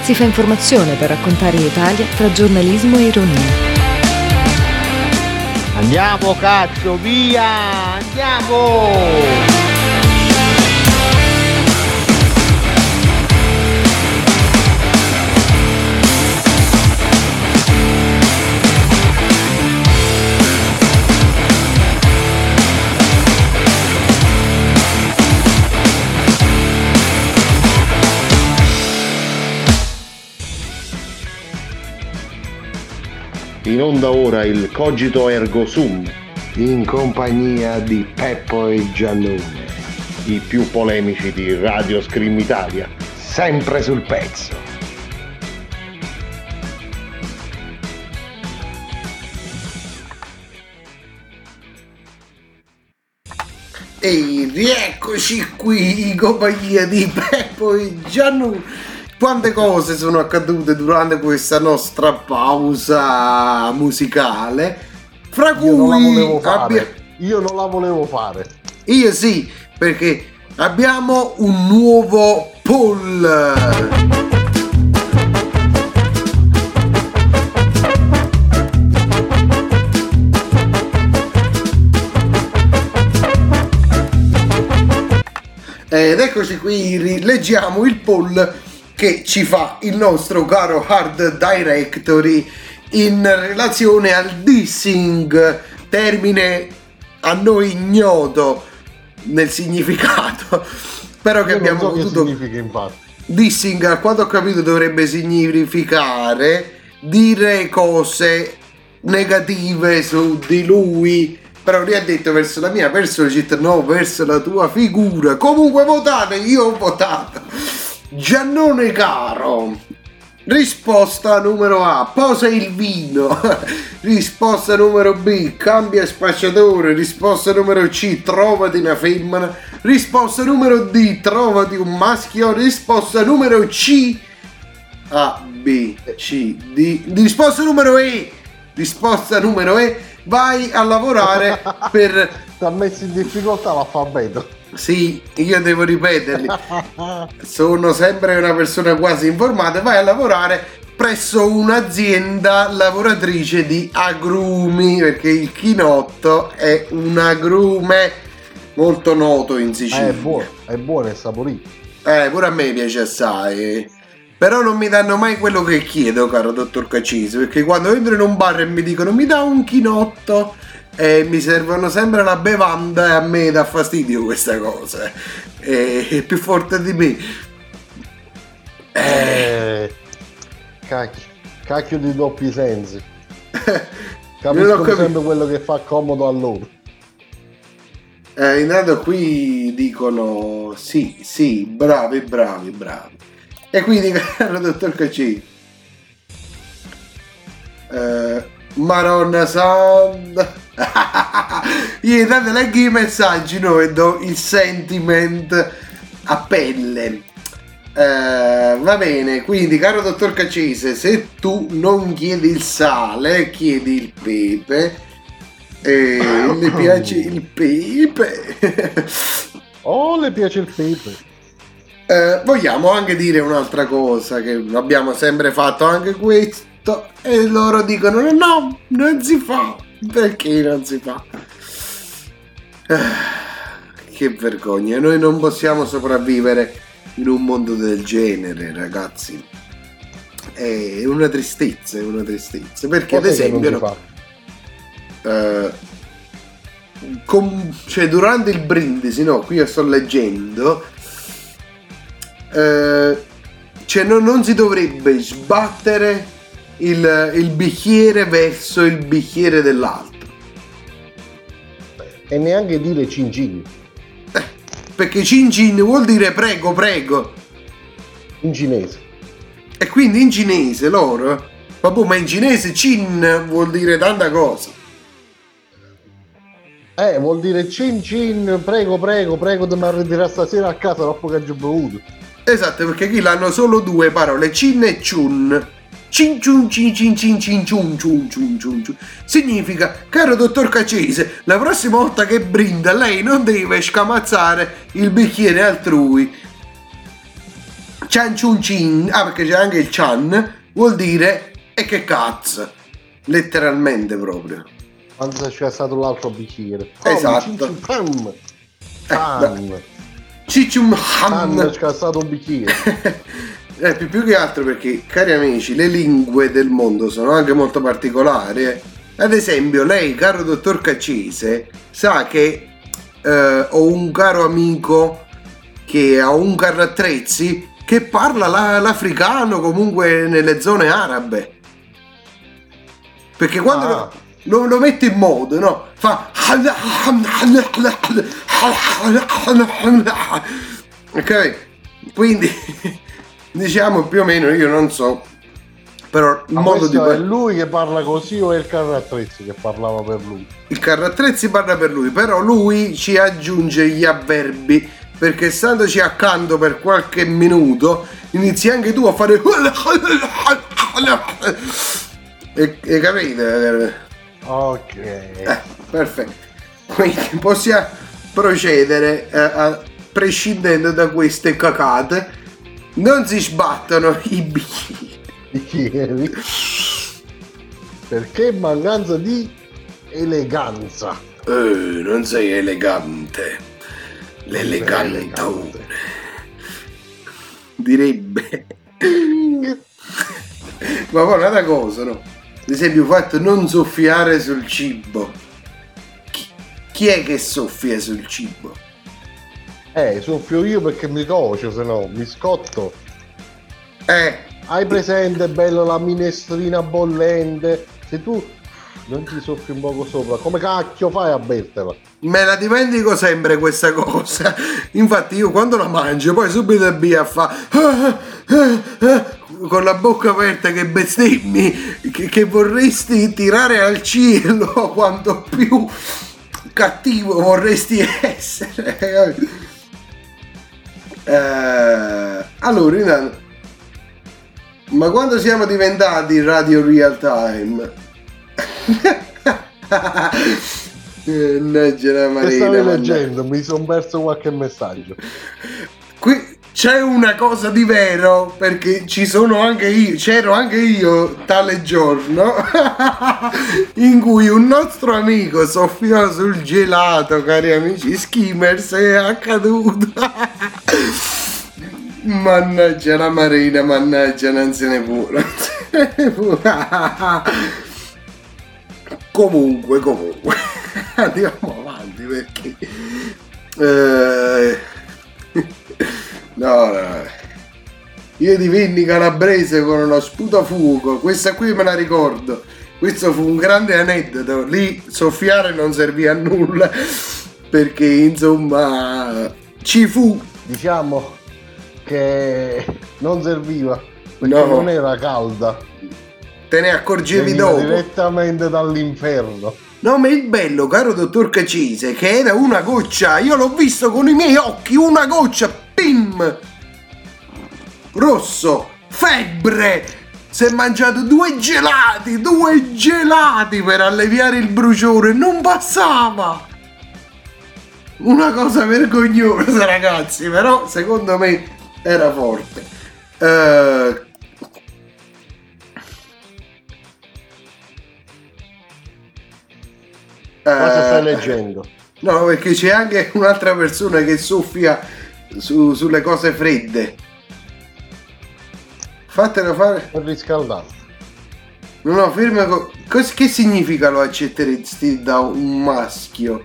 Si fa informazione per raccontare l'Italia tra giornalismo e ironia. Andiamo cazzo, via! Andiamo! In onda ora il Cogito Ergo Sum, in compagnia di Peppo e Giannone, i più polemici di Radio Scream Italia. sempre sul pezzo. Ehi, rieccoci qui in compagnia di Peppo e Giannu quante cose sono accadute durante questa nostra pausa musicale. Fra cui io non la volevo fare. Io non la volevo fare. Io sì, perché abbiamo un nuovo poll. Ed eccoci qui, leggiamo il poll che ci fa il nostro caro Hard Directory in relazione al dissing, termine a noi ignoto nel significato, *laughs* però che Io abbiamo so che potuto... significa infatti. Dissing, a quanto ho capito, dovrebbe significare dire cose negative su di lui. Però lui ha detto verso la mia personalità, no, verso la tua figura. Comunque votate, io ho votato. Giannone caro. Risposta numero A, posa il vino. *laughs* Risposta numero B, cambia spacciatore. Risposta numero C, trovati una femmina. Risposta numero D, trovati un maschio. Risposta numero C, A, B, C, D. Risposta numero E, risposta numero E, vai a lavorare *laughs* per... Ti ha messo in difficoltà l'alfabeto. Sì, io devo ripeterli. *laughs* Sono sempre una persona quasi informata. Vai a lavorare presso un'azienda lavoratrice di agrumi, perché il chinotto è un agrume molto noto in Eh, Sicilia. è buono, è buono, è saporito. Eh, pure a me piace assai. Però non mi danno mai quello che chiedo, caro dottor Cacisi, perché quando entro in un bar e mi dicono mi dà un chinotto e mi servono sempre la bevanda e a me dà fastidio questa cosa. eh. È, più forte di me. Eh, cacchio, cacchio di doppi sensi. *laughs* Capisco capito. sempre quello che fa comodo a loro. Eh, intanto qui dicono sì, sì, bravi, bravi, bravi. E quindi, *laughs* caro dottor Cacini, eh, Maronna Santa. Io intanto leggo i messaggi, no, e do il sentiment a pelle. Eh, va bene, quindi caro dottor Cacese, se tu non chiedi il sale, chiedi il pepe. E *laughs* le piace il pepe. *laughs* Oh, le piace il pepe. Eh, vogliamo anche dire un'altra cosa che abbiamo sempre fatto anche questo e loro dicono no, no, non si fa. Perché non si fa? Ah, Che vergogna, noi non possiamo sopravvivere in un mondo del genere, ragazzi. È una tristezza, è una tristezza. Perché ad esempio... no, eh, com- cioè durante il brindisi, no, qui io sto leggendo, eh, cioè non, non si dovrebbe sbattere il, il bicchiere verso il bicchiere dell'altro, E neanche dire cin cin. perché cin cin vuol dire prego, prego, In cinese. e quindi in cinese loro, vabbè, ma in cinese cin vuol dire tanta cosa. Eh, vuol dire cin cin, prego, prego, prego di mi ritirare stasera a casa dopo che ho bevuto. Esatto, perché qui l'hanno solo due parole, cin e chun. Cin chun cin cin cin cin chun chun chun chun chun. Significa, caro dottor Cacese, la prossima volta che brinda lei non deve scamazzare il bicchiere altrui. Chan chun cin, ah perché c'è anche il chan, vuol dire e che cazzo. Letteralmente proprio. Quando c'è stato l'altro bicchiere. Esatto. Cin cin pam. Eh, Pam. Ciccium Pam, han. c'è stato un bicchiere. *laughs* Eh, più, più che altro perché, cari amici, le lingue del mondo sono anche molto particolari. eh. Ad esempio, lei, caro dottor Caccese, sa che eh, ho un caro amico che ha un carro attrezzi che parla la- l'africano comunque nelle zone arabe. Perché quando Ah. lo, lo mette in modo, no? Fa... *laughs* Ok? Quindi, diciamo più o meno, io non so, però il Ma modo di questo è par- lui che parla così o è il carro attrezzi che parlava per lui? il carro attrezzi parla per lui, però lui ci aggiunge gli avverbi perché standoci accanto per qualche minuto inizi anche tu a fare e, e capite? Ok. Eh, perfetto. Quindi possiamo procedere eh, a- prescindendo da queste cacate. Non si sbattono *laughs* i bicchieri. Perché mancanza di eleganza. Eh, non sei elegante. L'elegantone. direbbe. Ma poi un'altra cosa, no? Ad esempio, fatto non soffiare sul cibo. Chi, chi è che soffia sul cibo? Eh, soffio io perché mi cocio, se no mi scotto. Eh. Hai presente, bello, la minestrina bollente? Se tu non ti soffi un poco sopra, come cacchio fai a bertela? Me la dimentico sempre questa cosa. *laughs* Infatti, io quando la mangio, poi subito via a fa ah, ah, ah, con la bocca aperta che bestemmi, che, che vorresti tirare al cielo *laughs* quanto più cattivo vorresti *laughs* essere. Eh, allora, intanto, ma quando siamo diventati radio real time? *laughs* Mannaggia la Che marina. stavi leggendo? Mi sono perso qualche messaggio. Qui c'è una cosa di vero perché ci sono anche io, c'ero anche io tale giorno *laughs* in cui un nostro amico soffiò sul gelato, cari amici skimmers, è accaduto. *laughs* Mannaggia la marina, mannaggia, non se ne può. *laughs* Comunque, comunque, *laughs* andiamo avanti perché... eh, *laughs* No, no. Io divenni calabrese con uno sputafuoco, questa qui me la ricordo. Questo fu un grande aneddoto. Lì soffiare non servì a nulla perché insomma ci fu. Diciamo che non serviva perché No. non era calda. Te ne accorgevi Veniva dopo. direttamente dall'inferno. No, ma il bello, caro dottor Cacese, che era una goccia, io l'ho visto con i miei occhi, una goccia, pim! Rosso, febbre! Si è mangiato due gelati, due gelati per alleviare il bruciore, non passava! Una cosa vergognosa, ragazzi, però secondo me era forte. Eh, Cosa eh, stai leggendo? No, perché c'è anche un'altra persona che soffia su- sulle cose fredde. Fatelo fare. Per riscaldare. No, no, ferma. co- cos- che significa lo accetteresti da un maschio?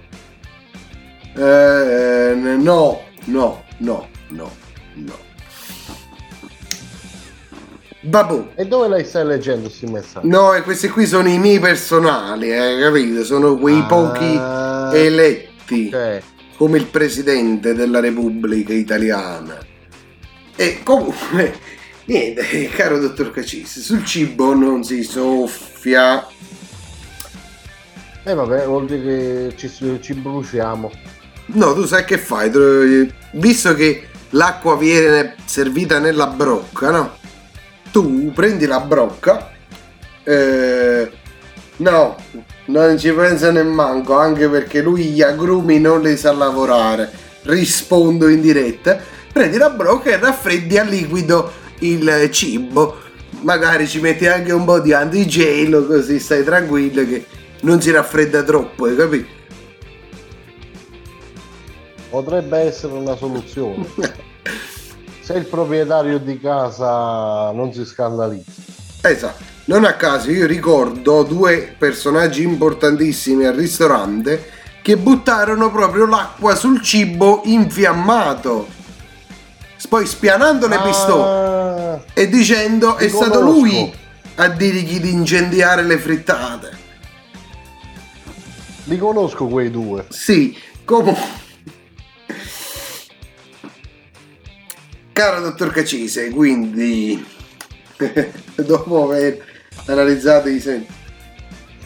Eh, no, no, no, no, no. Babò. E dove lei stai leggendo questi messaggi? No, e questi qui sono i miei personali, eh, capito? Sono quei Ah, pochi eletti ok. come il presidente della Repubblica Italiana. E comunque, *laughs* niente, caro dottor Cacisi, sul cibo non si soffia. E vabbè, vuol dire che ci, ci bruciamo. No, tu sai che fai? Visto che l'acqua viene servita nella brocca, no? Tu prendi la brocca. eh, no, non ci pensa nemmanco, anche perché lui gli agrumi non li sa lavorare. Rispondo in diretta. Prendi la brocca e raffreddi a liquido il cibo. Magari ci metti anche un po' di antigelo così stai tranquillo che non si raffredda troppo, hai capito? Potrebbe essere una soluzione. *laughs* Se il proprietario di casa non si scandalizza. Esatto. Non a caso io ricordo due personaggi importantissimi al ristorante che buttarono proprio l'acqua sul cibo infiammato. Poi spianando le pistole Ah, e dicendo è li stato conosco." lui a dirgli di incendiare le frittate. li conosco quei due. Sì, comunque. Caro dottor Cacise, quindi *laughs* dopo aver analizzato i segni,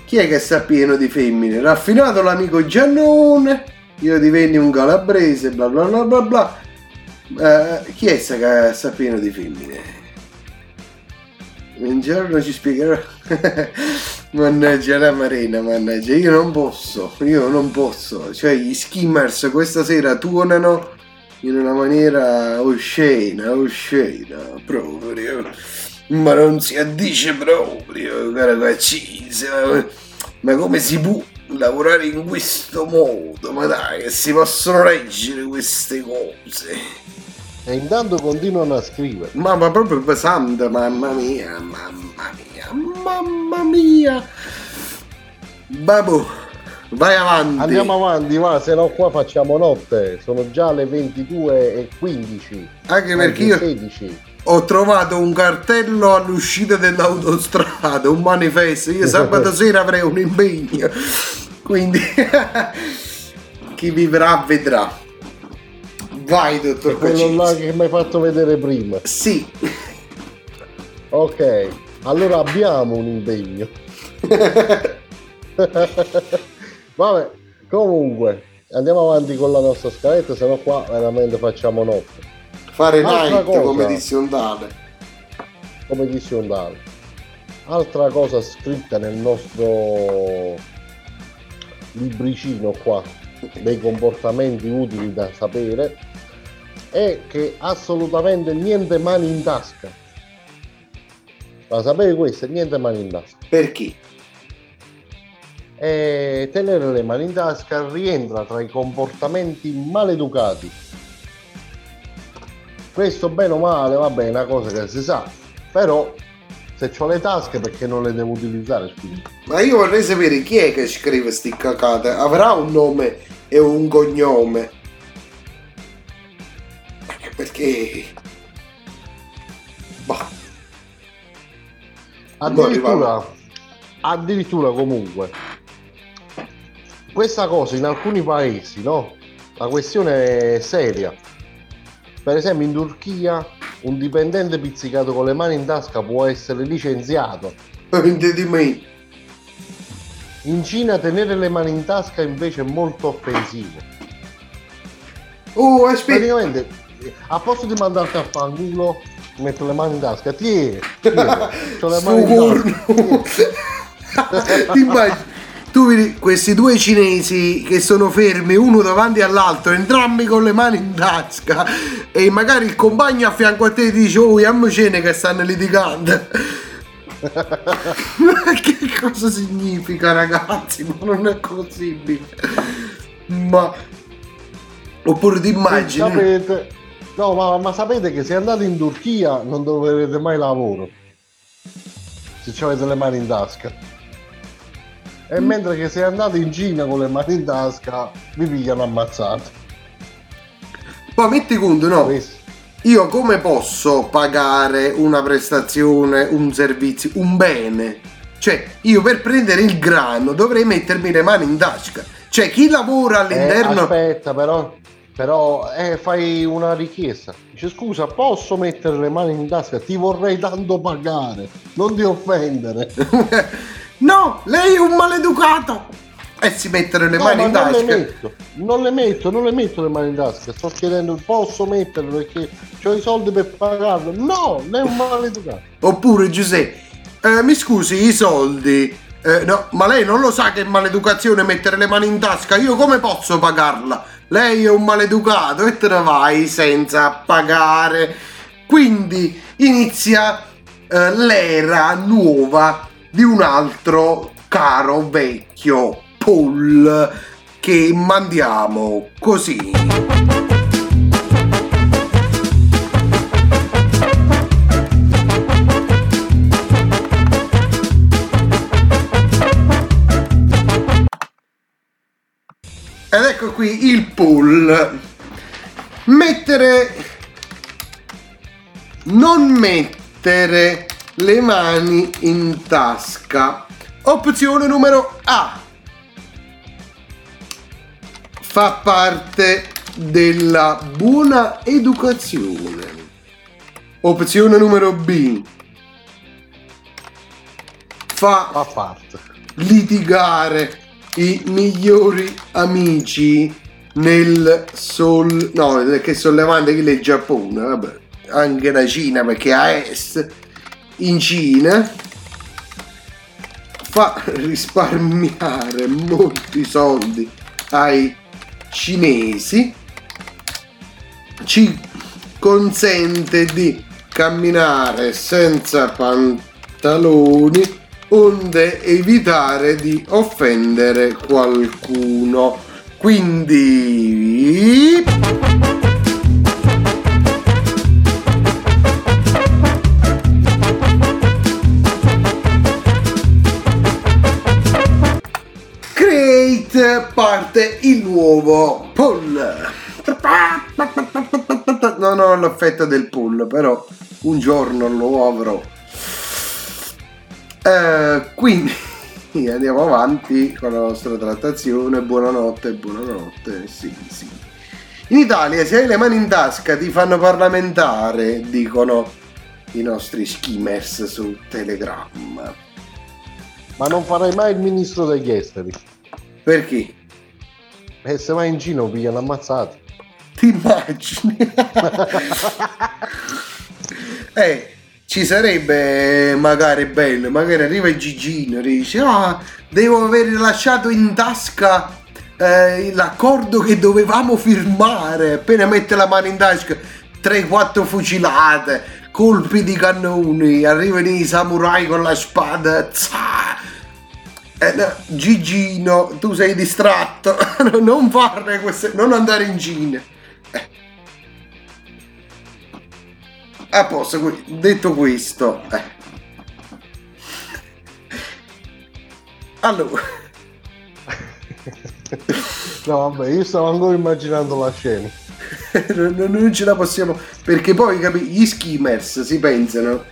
chi è che sta pieno di femmine? Raffinato l'amico Giannone, io divenni un calabrese, bla bla bla bla bla. Eh, chi è che sta pieno di femmine? Un giorno ci spiegherò. *laughs* mannaggia la marina, mannaggia, io non posso, io non posso. Cioè, gli skimmers questa sera tuonano in una maniera oscena, oscena, proprio. Ma non si addice proprio, caro Caccise. Ma, come si può lavorare in questo modo? Ma dai, che si possono leggere queste cose. E intanto continuano a scrivere. Ma, ma proprio pesante, mamma mia, mamma mia, mamma mia. Babu, vai avanti. Andiamo avanti, va, se no qua facciamo notte. Sono già le 22 e 15. Anche perché io 16. ho trovato un cartello all'uscita dell'autostrada, un manifesto. Io sabato *laughs* sera avrei un impegno. Quindi *laughs* chi vivrà vedrà. Vai, dottor Quello là che mi hai fatto vedere prima. Sì. Ok, allora abbiamo un impegno. *laughs* Vabbè, comunque, andiamo avanti con la nostra scaletta, se no qua veramente facciamo notte. Fare night cosa. come tale. Come tale. Altra cosa scritta nel nostro libricino qua dei comportamenti utili da sapere è che assolutamente niente mani in tasca. Ma sapete questo? Niente mani in tasca. Perché? E tenere le mani in tasca rientra tra i comportamenti maleducati. Questo bene o male, vabbè, è una cosa che si sa, però se ho le tasche perché non le devo utilizzare, scusi. Ma io vorrei sapere chi è che scrive sti cacate. Avrà un nome e un cognome. Perché... Bah. Addirittura, addirittura comunque, questa cosa in alcuni paesi, no? La questione è seria. Per esempio in Turchia un dipendente pizzicato con le mani in tasca può essere licenziato. *laughs* In Cina tenere le mani in tasca invece è molto offensivo. Oh, aspetta. Praticamente, a posto di mandarti a fanculo, metto le mani in tasca. Tieni, tieni, *laughs* c'ho le mani in tasca. Ti *laughs* immagini? Tu vedi questi due cinesi che sono fermi uno davanti all'altro, entrambi con le mani in tasca, e magari il compagno a fianco a te ti dice: Oh, ammocene che stanno litigando. *laughs* Ma che cosa significa, ragazzi? Ma non è possibile. Ma oppure ti immagini. Sapete, no, ma, ma sapete che se andate in Turchia non troverete mai lavoro. Se ci avete le mani in tasca. E mentre che se andate in Cina con le mani in tasca vi pigliano ammazzato. Ma metti conto, no? Io come posso pagare una prestazione, un servizio, un bene? Cioè, io per prendere il grano dovrei mettermi le mani in tasca. Cioè, chi lavora all'interno... Eh, aspetta, però, però eh, fai una richiesta. Dice scusa, posso mettere le mani in tasca? Ti vorrei tanto pagare, non ti offendere. *laughs* no, lei è un maleducato! E si mettere le No, mani ma in non tasca. le metto, non le metto, non le metto le mani in tasca. Sto chiedendo, posso metterle perché ho i soldi per pagarlo? No, lei è un maleducato. Oppure Giuseppe, eh, mi scusi, i soldi. eh, no, ma lei non lo sa che è maleducazione mettere le mani in tasca? Io come posso pagarla? Lei è un maleducato e te ne vai senza pagare. Quindi inizia eh, l'era nuova di un altro caro vecchio Paul che mandiamo così. Ed ecco qui il pull. Mettere. Non mettere le mani in tasca. Opzione numero A. Fa parte della buona educazione. Opzione numero B. Fa, Fa parte. litigare i migliori amici nel sol... no, che sollevante che il Giappone, vabbè, anche la Cina perché a est in Cina fa *laughs* risparmiare molti soldi ai cinesi ci consente di camminare senza pantaloni onde evitare di offendere qualcuno. Quindi Jet parte il nuovo pull. Non ho l'affetto del pull, però un giorno lo avrò. Eh, quindi *laughs* andiamo avanti con la nostra trattazione. Buonanotte, buonanotte. Sì, sì. In Italia, se hai le mani in tasca, ti fanno parlamentare, dicono i nostri skimmers su Telegram. Ma non farai mai il ministro degli esteri. Perché? E se vai in Cina pigliano ammazzati. Ti immagini? *laughs* eh, ci sarebbe magari bello, magari arriva il Gigino e dice ah, devo aver lasciato in tasca eh, l'accordo che dovevamo firmare, appena mette la mano in tasca 3-4 fucilate, colpi di cannoni, arrivano i samurai con la spada, za! Eh, no, Gigino, tu sei distratto, *laughs* non fare queste, non andare in Cina. Eh. A posto, detto questo, eh. allora, *laughs* No, vabbè, io stavo ancora immaginando la scena. *laughs* non, non ce la possiamo perché poi capi, gli skimmers si pensano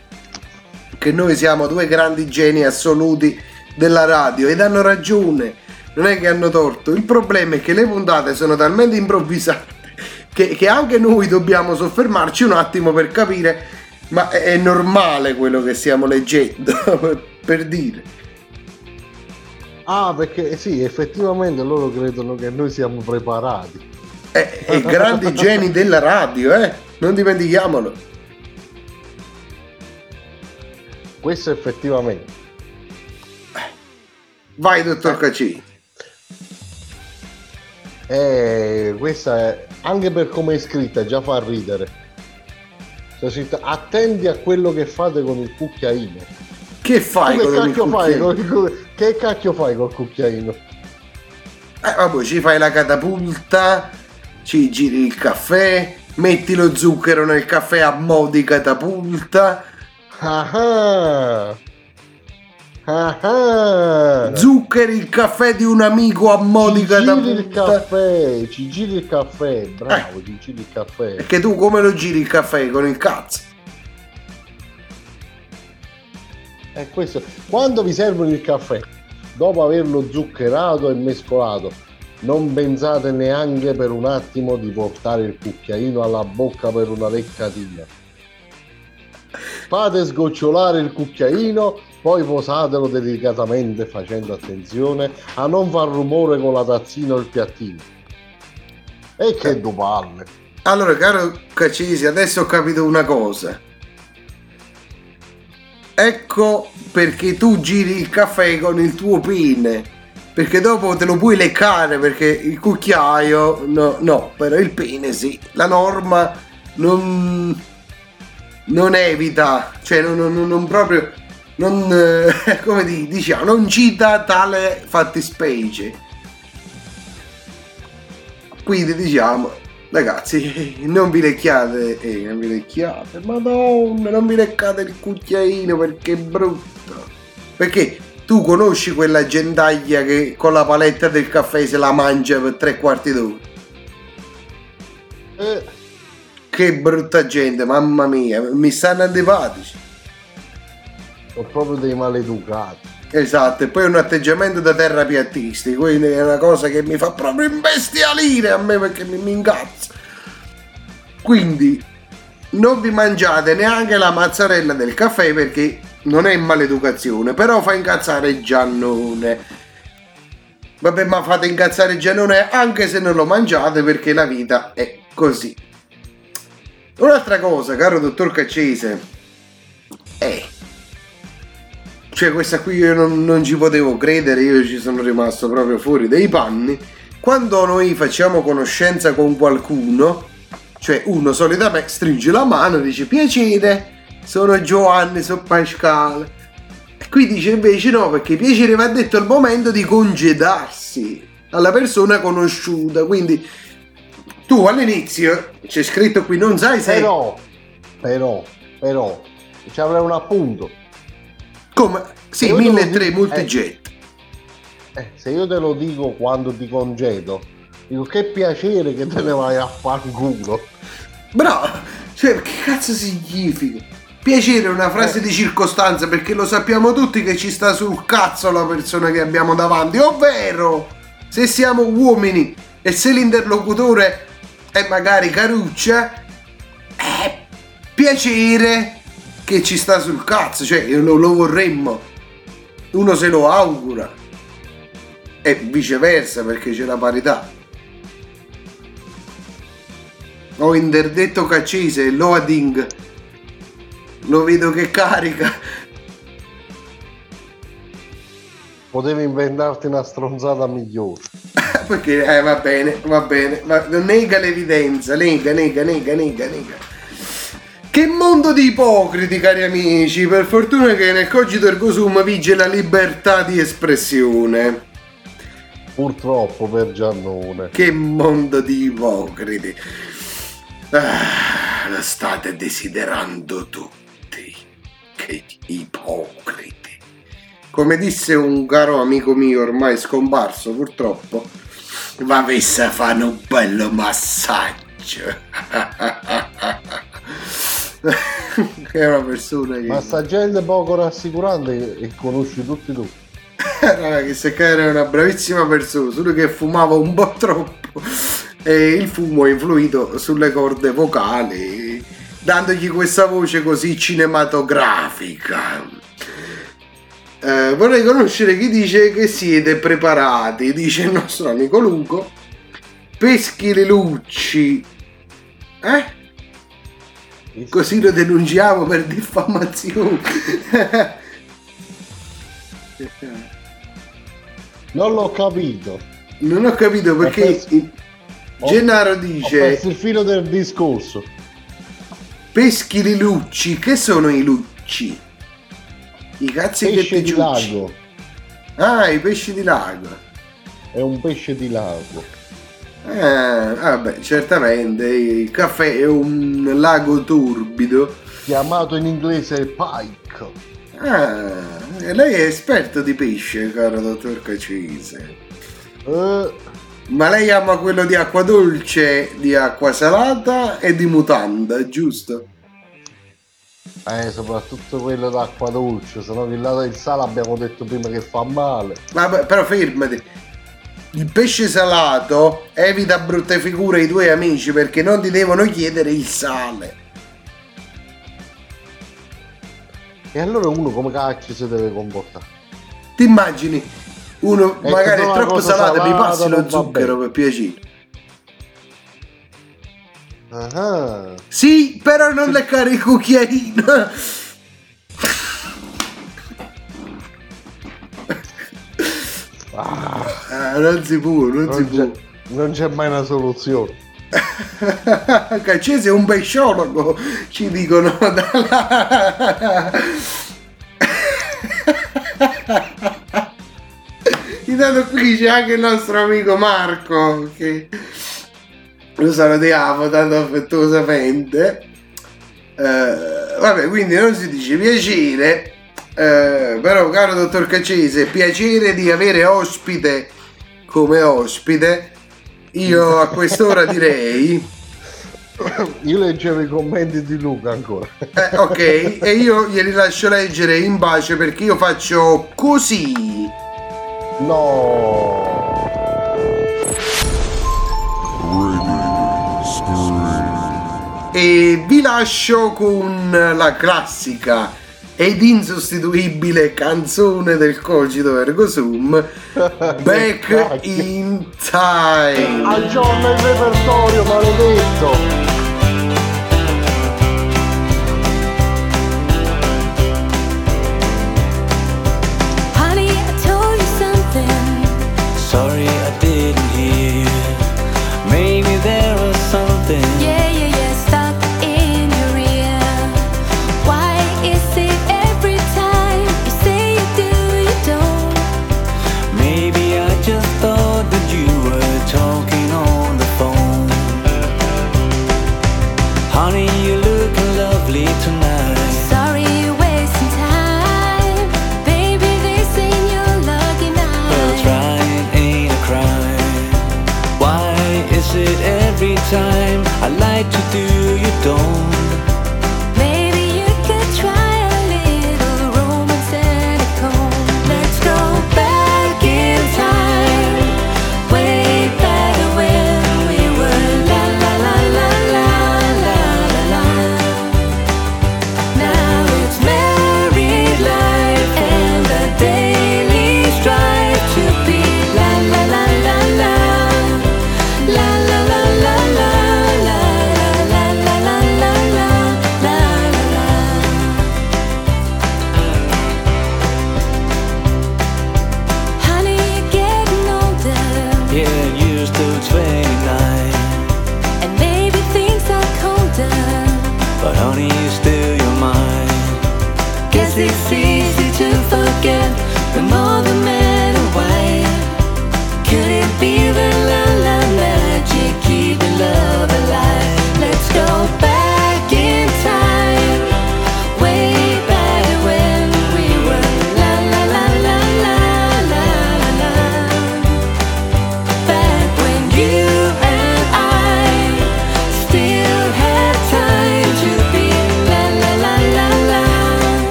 che noi siamo due grandi geni assoluti della radio ed hanno ragione. Non è che hanno torto. Il problema è che le puntate sono talmente improvvisate che, che anche noi dobbiamo soffermarci un attimo per capire ma è, è normale quello che stiamo leggendo *laughs* per dire. Ah, perché sì, effettivamente loro credono che noi siamo preparati. e, e grandi *laughs* geni della radio eh? Non dimentichiamolo. Questo effettivamente. Vai dottor Cacci Eh, questa è, anche per come è scritta, già fa ridere. C'è scritto, Attenti a quello che fate con il cucchiaino. che fai che con il cacchio fai cucchiaino? col- che cacchio fai col cucchiaino? Eh, vabbè, ci fai la catapulta, ci giri il caffè, metti lo zucchero nel caffè a mo' di catapulta, Ah ah. Zuccheri il caffè di un amico a mo' di Ci giri il caffè, ci giri il caffè, bravo, ci giri il caffè. Perché tu come lo giri il caffè con il cazzo? E questo, quando vi servono il caffè, dopo averlo zuccherato e mescolato, non pensate neanche per un attimo di portare il cucchiaino alla bocca per una leccatina. Fate sgocciolare il cucchiaino, poi posatelo delicatamente facendo attenzione a non far rumore con la tazzina o il piattino. E che due palle! Allora, caro Caccisi, adesso ho capito una cosa. Ecco perché tu giri il caffè con il tuo pene. Perché dopo te lo puoi leccare perché il cucchiaio no, no, però il pene sì. La norma non, non evita, cioè non, non- non proprio, non, eh, *laughs* come di- diciamo, non cita tale fattispecie. Quindi diciamo, ragazzi, *laughs* non vi lecchiate, eh, non vi lecchiate, madonna, non vi leccate il cucchiaino perché è brutto. Perché tu conosci quella gentaglia che con la paletta del caffè se la mangia per tre quarti d'ora? Eh, Che brutta gente, mamma mia, mi stanno antipatici. sono proprio dei maleducati. Esatto, e poi un atteggiamento da terrapiattisti, quindi è una cosa che mi fa proprio imbestialire a me perché mi, mi incazzo. Quindi non vi mangiate neanche la mozzarella del caffè perché non è maleducazione, però fa incazzare Giannone. Vabbè, ma fate incazzare Giannone anche se non lo mangiate perché la vita è così. Un'altra cosa, caro dottor Caccese, è cioè questa qui io non, non ci potevo credere, io ci sono rimasto proprio fuori dai panni. Quando noi facciamo conoscenza con qualcuno, cioè uno solitamente stringe la mano e dice piacere, sono Giovanni, sono Pasquale. E qui dice invece no, perché piacere va detto al momento di congedarsi alla persona conosciuta. Quindi tu all'inizio, c'è scritto qui, non sai se... Però, però, però, ci avrei un appunto. Come? Sì, Io devo 1003 dire- multijet. Eh, se io te lo dico quando ti congedo, dico che piacere che te ne vai a fanculo. Bravo! Cioè, che cazzo significa? Piacere è una frase di circostanza perché lo sappiamo tutti che ci sta sul cazzo la persona che abbiamo davanti, ovvero se siamo uomini e se l'interlocutore è magari caruccia, è piacere che ci sta sul cazzo, cioè lo, lo vorremmo. Uno se lo augura e viceversa perché c'è la parità. Ho interdetto caccese, loading. Lo vedo che carica. Potevi inventarti una stronzata migliore. *laughs* Perché, eh, va bene, va bene. Ma nega l'evidenza, nega, nega, nega, nega, nega. Che mondo di ipocriti, cari amici. Per fortuna che nel cogito ergo sum vige la libertà di espressione. Purtroppo per Giannone. Che mondo di ipocriti. Ah, lo state desiderando tutti. Che ipocriti. Come disse un caro amico mio ormai scomparso purtroppo, va avesse a fare un bello massaggio. *laughs* che è una persona che... Massaggiante poco rassicurante e conosci tutti tu. *laughs* Raga, che se era una bravissima persona, solo che fumava un po' troppo e il fumo ha influito sulle corde vocali, dandogli questa voce così cinematografica. Eh, vorrei conoscere chi dice che siete preparati, dice il nostro amico Luco. Peschi le lucci. Eh? Così lo denunciamo per diffamazione. *laughs* Non l'ho capito. Non ho capito perché perso- Gennaro dice il filo del discorso. peschi le lucci. Che sono i lucci? I cazzi che Pesce ti di lago. Ah, i pesci di lago. È un pesce di lago. Eh, vabbè, certamente il caffè è un lago turbido. Chiamato in inglese pike. Ah, lei è esperto di pesce, caro dottor Cacise. Eh, Ma lei ama quello di acqua dolce, di acqua salata e di mutanda, giusto? Eh, soprattutto quello d'acqua dolce, se no che là del sale abbiamo detto prima che fa male. Vabbè, però fermati. Il pesce salato evita brutte figure ai tuoi amici perché non ti devono chiedere il sale. E allora uno come cacchio si deve comportare? Ti immagini? Uno Ecco, magari è troppo cosa salato, mi passi lo zucchero per piacere. Ah, Sì, però non leccare il cucchiaino. Ah, non si può, non, si non, può. c'è, non c'è mai una soluzione. *laughs* Caccese è un pesciologo, ci dicono. *laughs* Intanto qui c'è anche il nostro amico Marco che lo salutiamo tanto affettuosamente. Eh, vabbè, quindi non si dice piacere, eh, però caro dottor Caccese, piacere di avere ospite come ospite. Io a quest'ora direi... Io leggevo i commenti di Luca ancora. Eh, ok, e io glieli lascio leggere in bacio perché io faccio così. No. E vi lascio con la classica ed insostituibile canzone del cogito ergo sum *laughs* Back in Time. Aggiorna il repertorio, maledetto.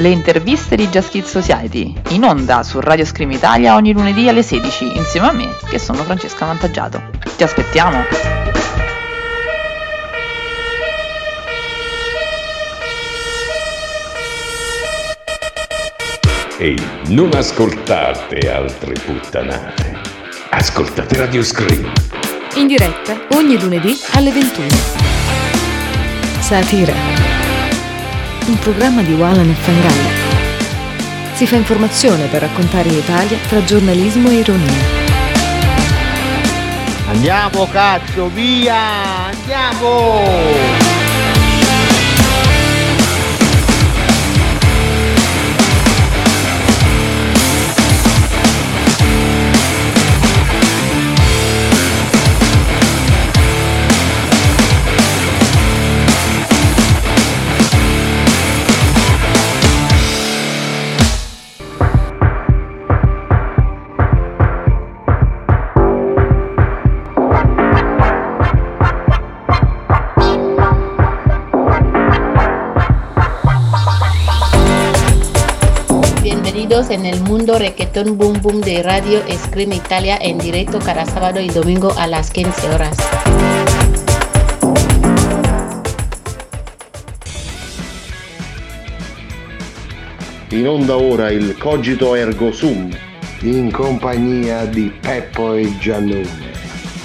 Le interviste di Just Kids Society, in onda su Radio Scream Italia ogni lunedì alle 16, insieme a me, che sono Francesca Vantaggiato. Ti aspettiamo! Ehi, non ascoltate altre puttanate. Ascoltate Radio Scream. In diretta ogni lunedì alle 21. Satira. Un programma di Walan e Fangalla. Si fa informazione per raccontare l'Italia tra giornalismo e ironia. Andiamo cazzo, via! Andiamo! Bienvenidos en el mundo reggaetón boom boom de Radio Scream Italia en directo cada sábado y domingo a las 15 horas. In onda ora il Cogito Ergo Sum, in compagnia di Peppo e Giannone,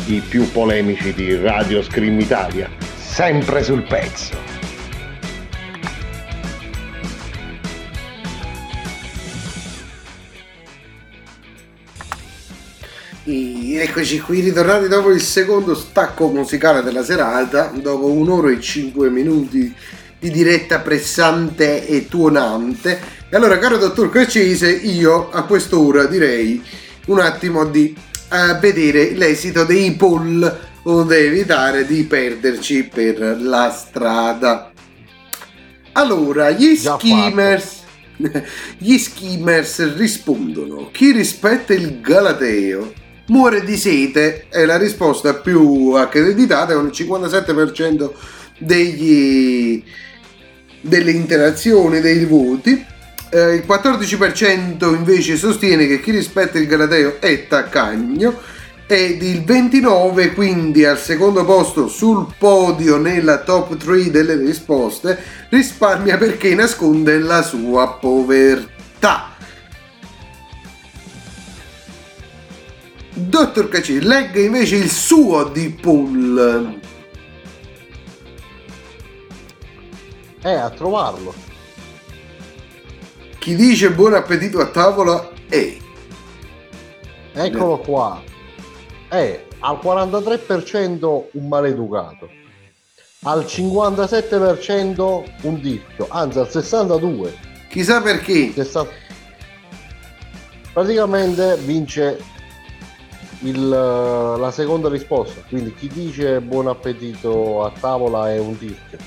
i più polemici di Radio Scream Italia. sempre sul pezzo. Eccoci qui ritornati dopo il secondo stacco musicale della serata, dopo un'ora e cinque minuti di diretta pressante e tuonante. E allora, caro dottor Caccese, io a quest'ora direi un attimo di eh, vedere l'esito dei poll onde evitare di perderci per la strada. Allora, gli Già skimmers *laughs* gli skimmers rispondono chi rispetta il Galateo muore di sete è la risposta più accreditata con il 57% degli, delle interazioni dei voti Eh, il 14% invece sostiene che chi rispetta il Galateo è taccagno ed il 29 quindi al secondo posto sul podio nella top 3 delle risposte risparmia perché nasconde la sua povertà. Dottor Caci, legga invece il suo di pool. Eh, a trovarlo. Chi dice buon appetito a tavola è. Eccolo qua. È al 43% un maleducato, al 57% un tirchio, anzi al 62%. Chissà perché. Praticamente vince il, la seconda risposta, quindi chi dice buon appetito a tavola è un tirchio.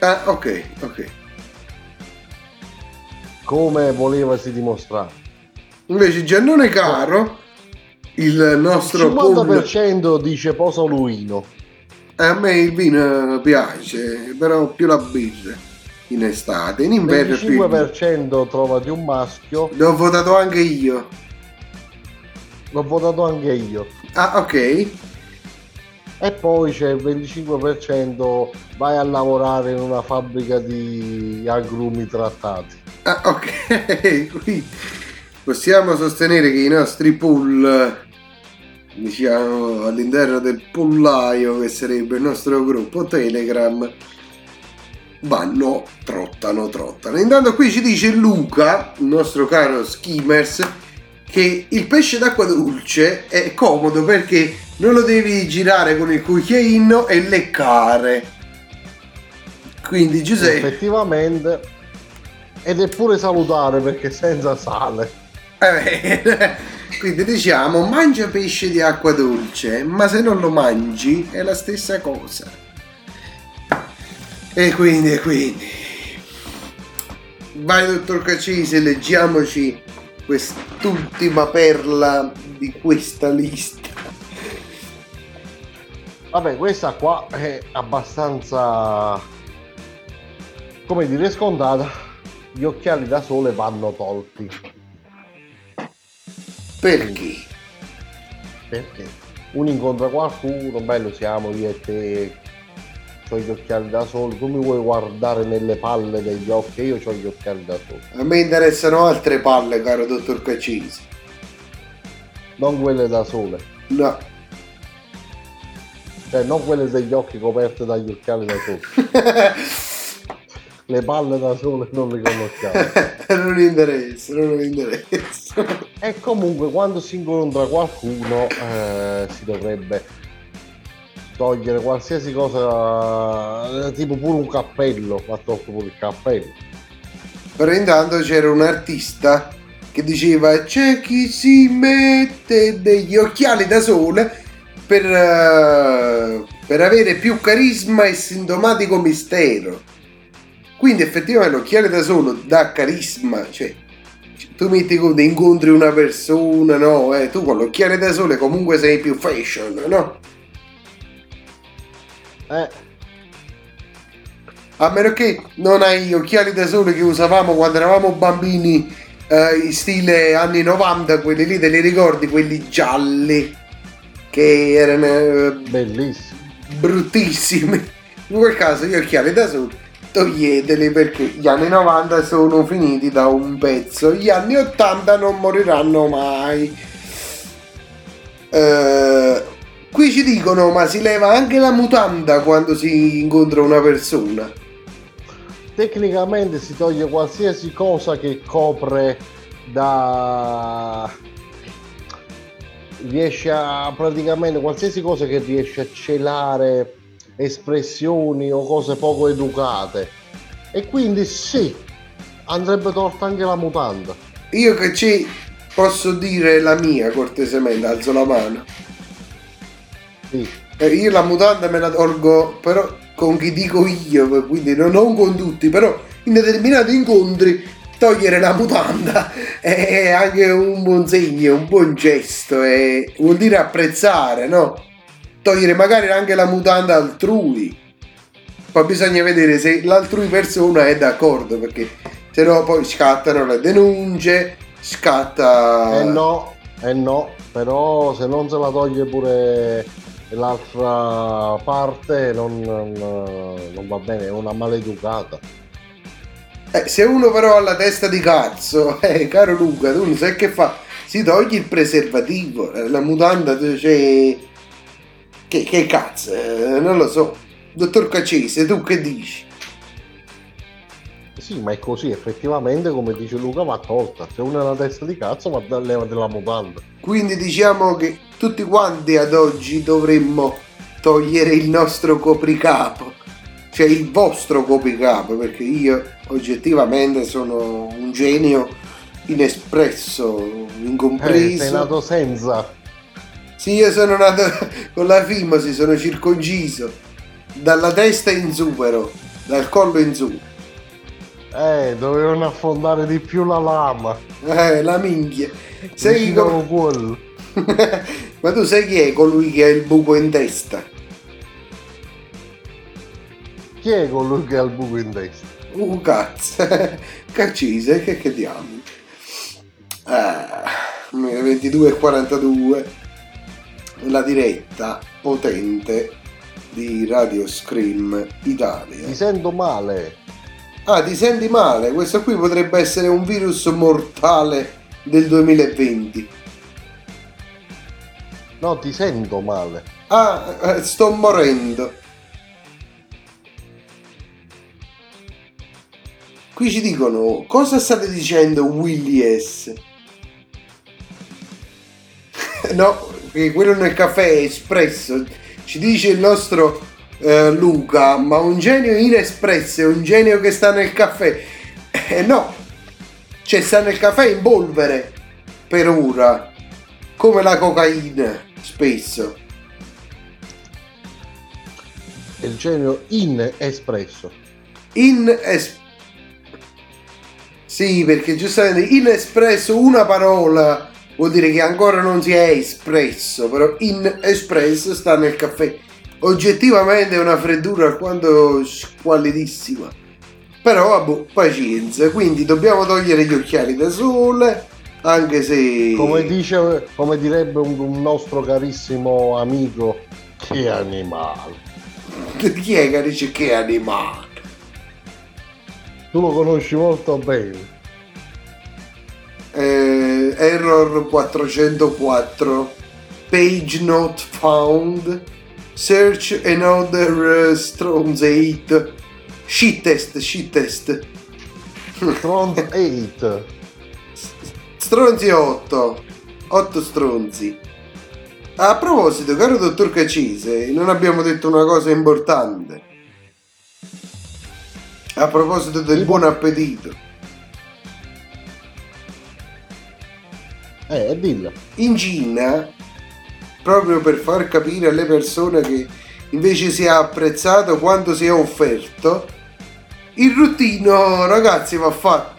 Ah, ok, ok. Come volevasi dimostrare. Invece Giannone Caro, il Il nostro pool... 50% dice posoluino. Eh, A me il vino piace, però più la birra in estate, in Il inverno più il vino. 25% trovati un maschio, L'ho votato anche io. L'ho votato anche io. Ah, ok. E poi c'è il 25% vai a lavorare in una fabbrica di agrumi trattati. Ah, ok. *laughs* Qui possiamo sostenere che i nostri pool, diciamo, all'interno del pollaio, che sarebbe il nostro gruppo Telegram, vanno, trottano, trottano. Intanto qui ci dice Luca, il nostro caro Skimmers, che il pesce d'acqua dolce è comodo perché non lo devi girare con il cucchiaino e leccare. Quindi Giuseppe... Effettivamente. Ed è pure salutare perché senza sale. Eh, *laughs* quindi diciamo, mangia pesce di acqua dolce, ma se non lo mangi è la stessa cosa. E quindi, e quindi. Vai dottor Cacise, leggiamoci quest'ultima perla di questa lista. Vabbè, questa qua è abbastanza, come dire, scontata. Gli occhiali da sole vanno tolti. Perché? Perché? Uno incontra qualcuno, bello siamo io e te, ho gli occhiali da sole, tu mi vuoi guardare nelle palle degli occhi, io ho gli occhiali da sole. A me interessano altre palle, caro dottor Cacise. Non quelle da sole, No. cioè non quelle degli occhi coperte dagli occhiali da sole. *laughs* Le palle da sole non le conosciamo. *laughs* non interessa, non interessa. E comunque quando si incontra qualcuno eh, si dovrebbe togliere qualsiasi cosa, tipo pure un cappello, tolto pure il cappello. Però intanto c'era un artista che diceva c'è chi si mette degli occhiali da sole per, eh, per avere più carisma e sintomatico mistero. Quindi effettivamente l'occhiale da sole dà carisma, cioè tu metti conto, incontri una persona, no? Eh, tu con l'occhiale da sole comunque sei più fashion, no? Eh, A meno che non hai gli occhiali da sole che usavamo quando eravamo bambini eh, in stile anni 90, quelli lì te li ricordi, quelli gialli, che erano eh, bellissimo. bruttissimi. In quel caso gli occhiali da sole toglieteli perché gli anni 90 sono finiti da un pezzo, gli anni 80 non moriranno mai. Eh, qui ci dicono ma si leva anche la mutanda quando si incontra una persona. Tecnicamente si toglie qualsiasi cosa che copre da... riesce a praticamente qualsiasi cosa che riesce a celare espressioni o cose poco educate. E quindi sì, andrebbe tolta anche la mutanda. Io che ci posso dire la mia cortesemente, alzo la mano. Sì. Eh, io la mutanda me la tolgo però con chi dico io, quindi non, non con tutti, però in determinati incontri togliere la mutanda *laughs* è anche un buon segno, un buon gesto, e vuol dire apprezzare, no? Togliere magari anche la mutanda altrui. Poi bisogna vedere se l'altrui persona è d'accordo, perché se no poi scattano le denunce, scatta... Eh no, eh no, però se non se la toglie pure l'altra parte non, non- non va bene, è una maleducata. Eh, se uno però ha la testa di cazzo, *laughs* eh, caro Luca, tu non sai che fa? Si toglie il preservativo, eh, la mutanda, cioè... Che, che cazzo, eh, non lo so. Dottor Cacese, tu che dici? Sì, ma è così, effettivamente, come dice Luca, va tolta. Se uno è una testa di cazzo, va da leva della mutanda. Quindi diciamo che tutti quanti ad oggi dovremmo togliere il nostro copricapo, cioè il vostro copricapo, perché io oggettivamente sono un genio inespresso, Eh, incompreso. sei nato senza. Sì, io sono nato *laughs* con la fimosi, sono circonciso, dalla testa in su però, dal collo in su. Eh, dovevano affondare di più la lama. Eh, la minchia. Al quello. *laughs* Ma tu sai chi è colui che ha il buco in testa? Chi è colui che ha il buco in testa? Uh, cazzo. *laughs* Caccise, che che diamo? Ah, 22.42 la diretta potente di Radio Scream Italia. Ti sento male. Ah, ti senti male? Questo qui potrebbe essere un virus mortale del 2020. No, ti sento male. Ah, eh, sto morendo. Qui ci dicono cosa state dicendo Willy S. *laughs* no, che quello nel caffè è espresso. Ci dice il nostro eh, Luca, ma un genio in espresso è un genio che sta nel caffè. Eh no, cioè sta nel caffè in polvere per ora, come la cocaina spesso. È il genio in espresso. In es- Sì, perché giustamente in espresso una parola vuol dire che ancora non si è espresso, però in espresso sta nel caffè. Oggettivamente è una freddura alquanto squallidissima. Però vabbè, pazienza, quindi dobbiamo togliere gli occhiali da sole, anche se... Come, dice, come direbbe un, un nostro carissimo amico, che animale. *laughs* Chi è che dice che animale? Tu lo conosci molto bene. Eh, error 404 page not found search another uh, stronze 8 shit test shit test. Stronz 8 *laughs* stronzi 8 8 stronzi. A proposito caro dottor Cacise non abbiamo detto una cosa importante. A proposito del buon appetito. Eh, dillo. in Cina, proprio per far capire alle persone che invece si è apprezzato quanto si è offerto, il ruttino, ragazzi, va fatto.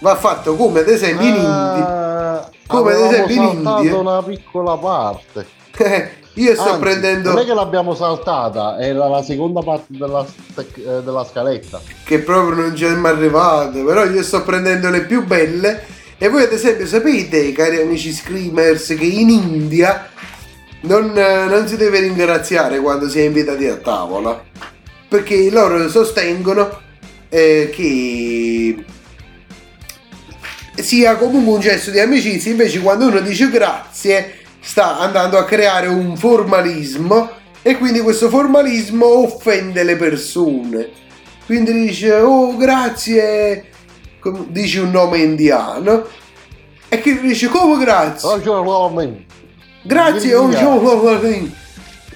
Va fatto come ad esempio in India. Ah, Come ad esempio in India. una piccola parte. Io sto Anzi, prendendo Non è che l'abbiamo saltata, era la seconda parte della, eh, della scaletta. che proprio non ci siamo arrivati, però io sto prendendo le più belle. E voi ad esempio sapete, cari amici screamers, che in India non, eh, non si deve ringraziare quando si è invitati a tavola, perché loro sostengono eh, che sia comunque un gesto di amicizia, invece quando uno dice grazie sta andando a creare un formalismo e quindi questo formalismo offende le persone. Quindi dice oh grazie, dice un nome indiano e che dice come grazie? Grazie, oh, oh,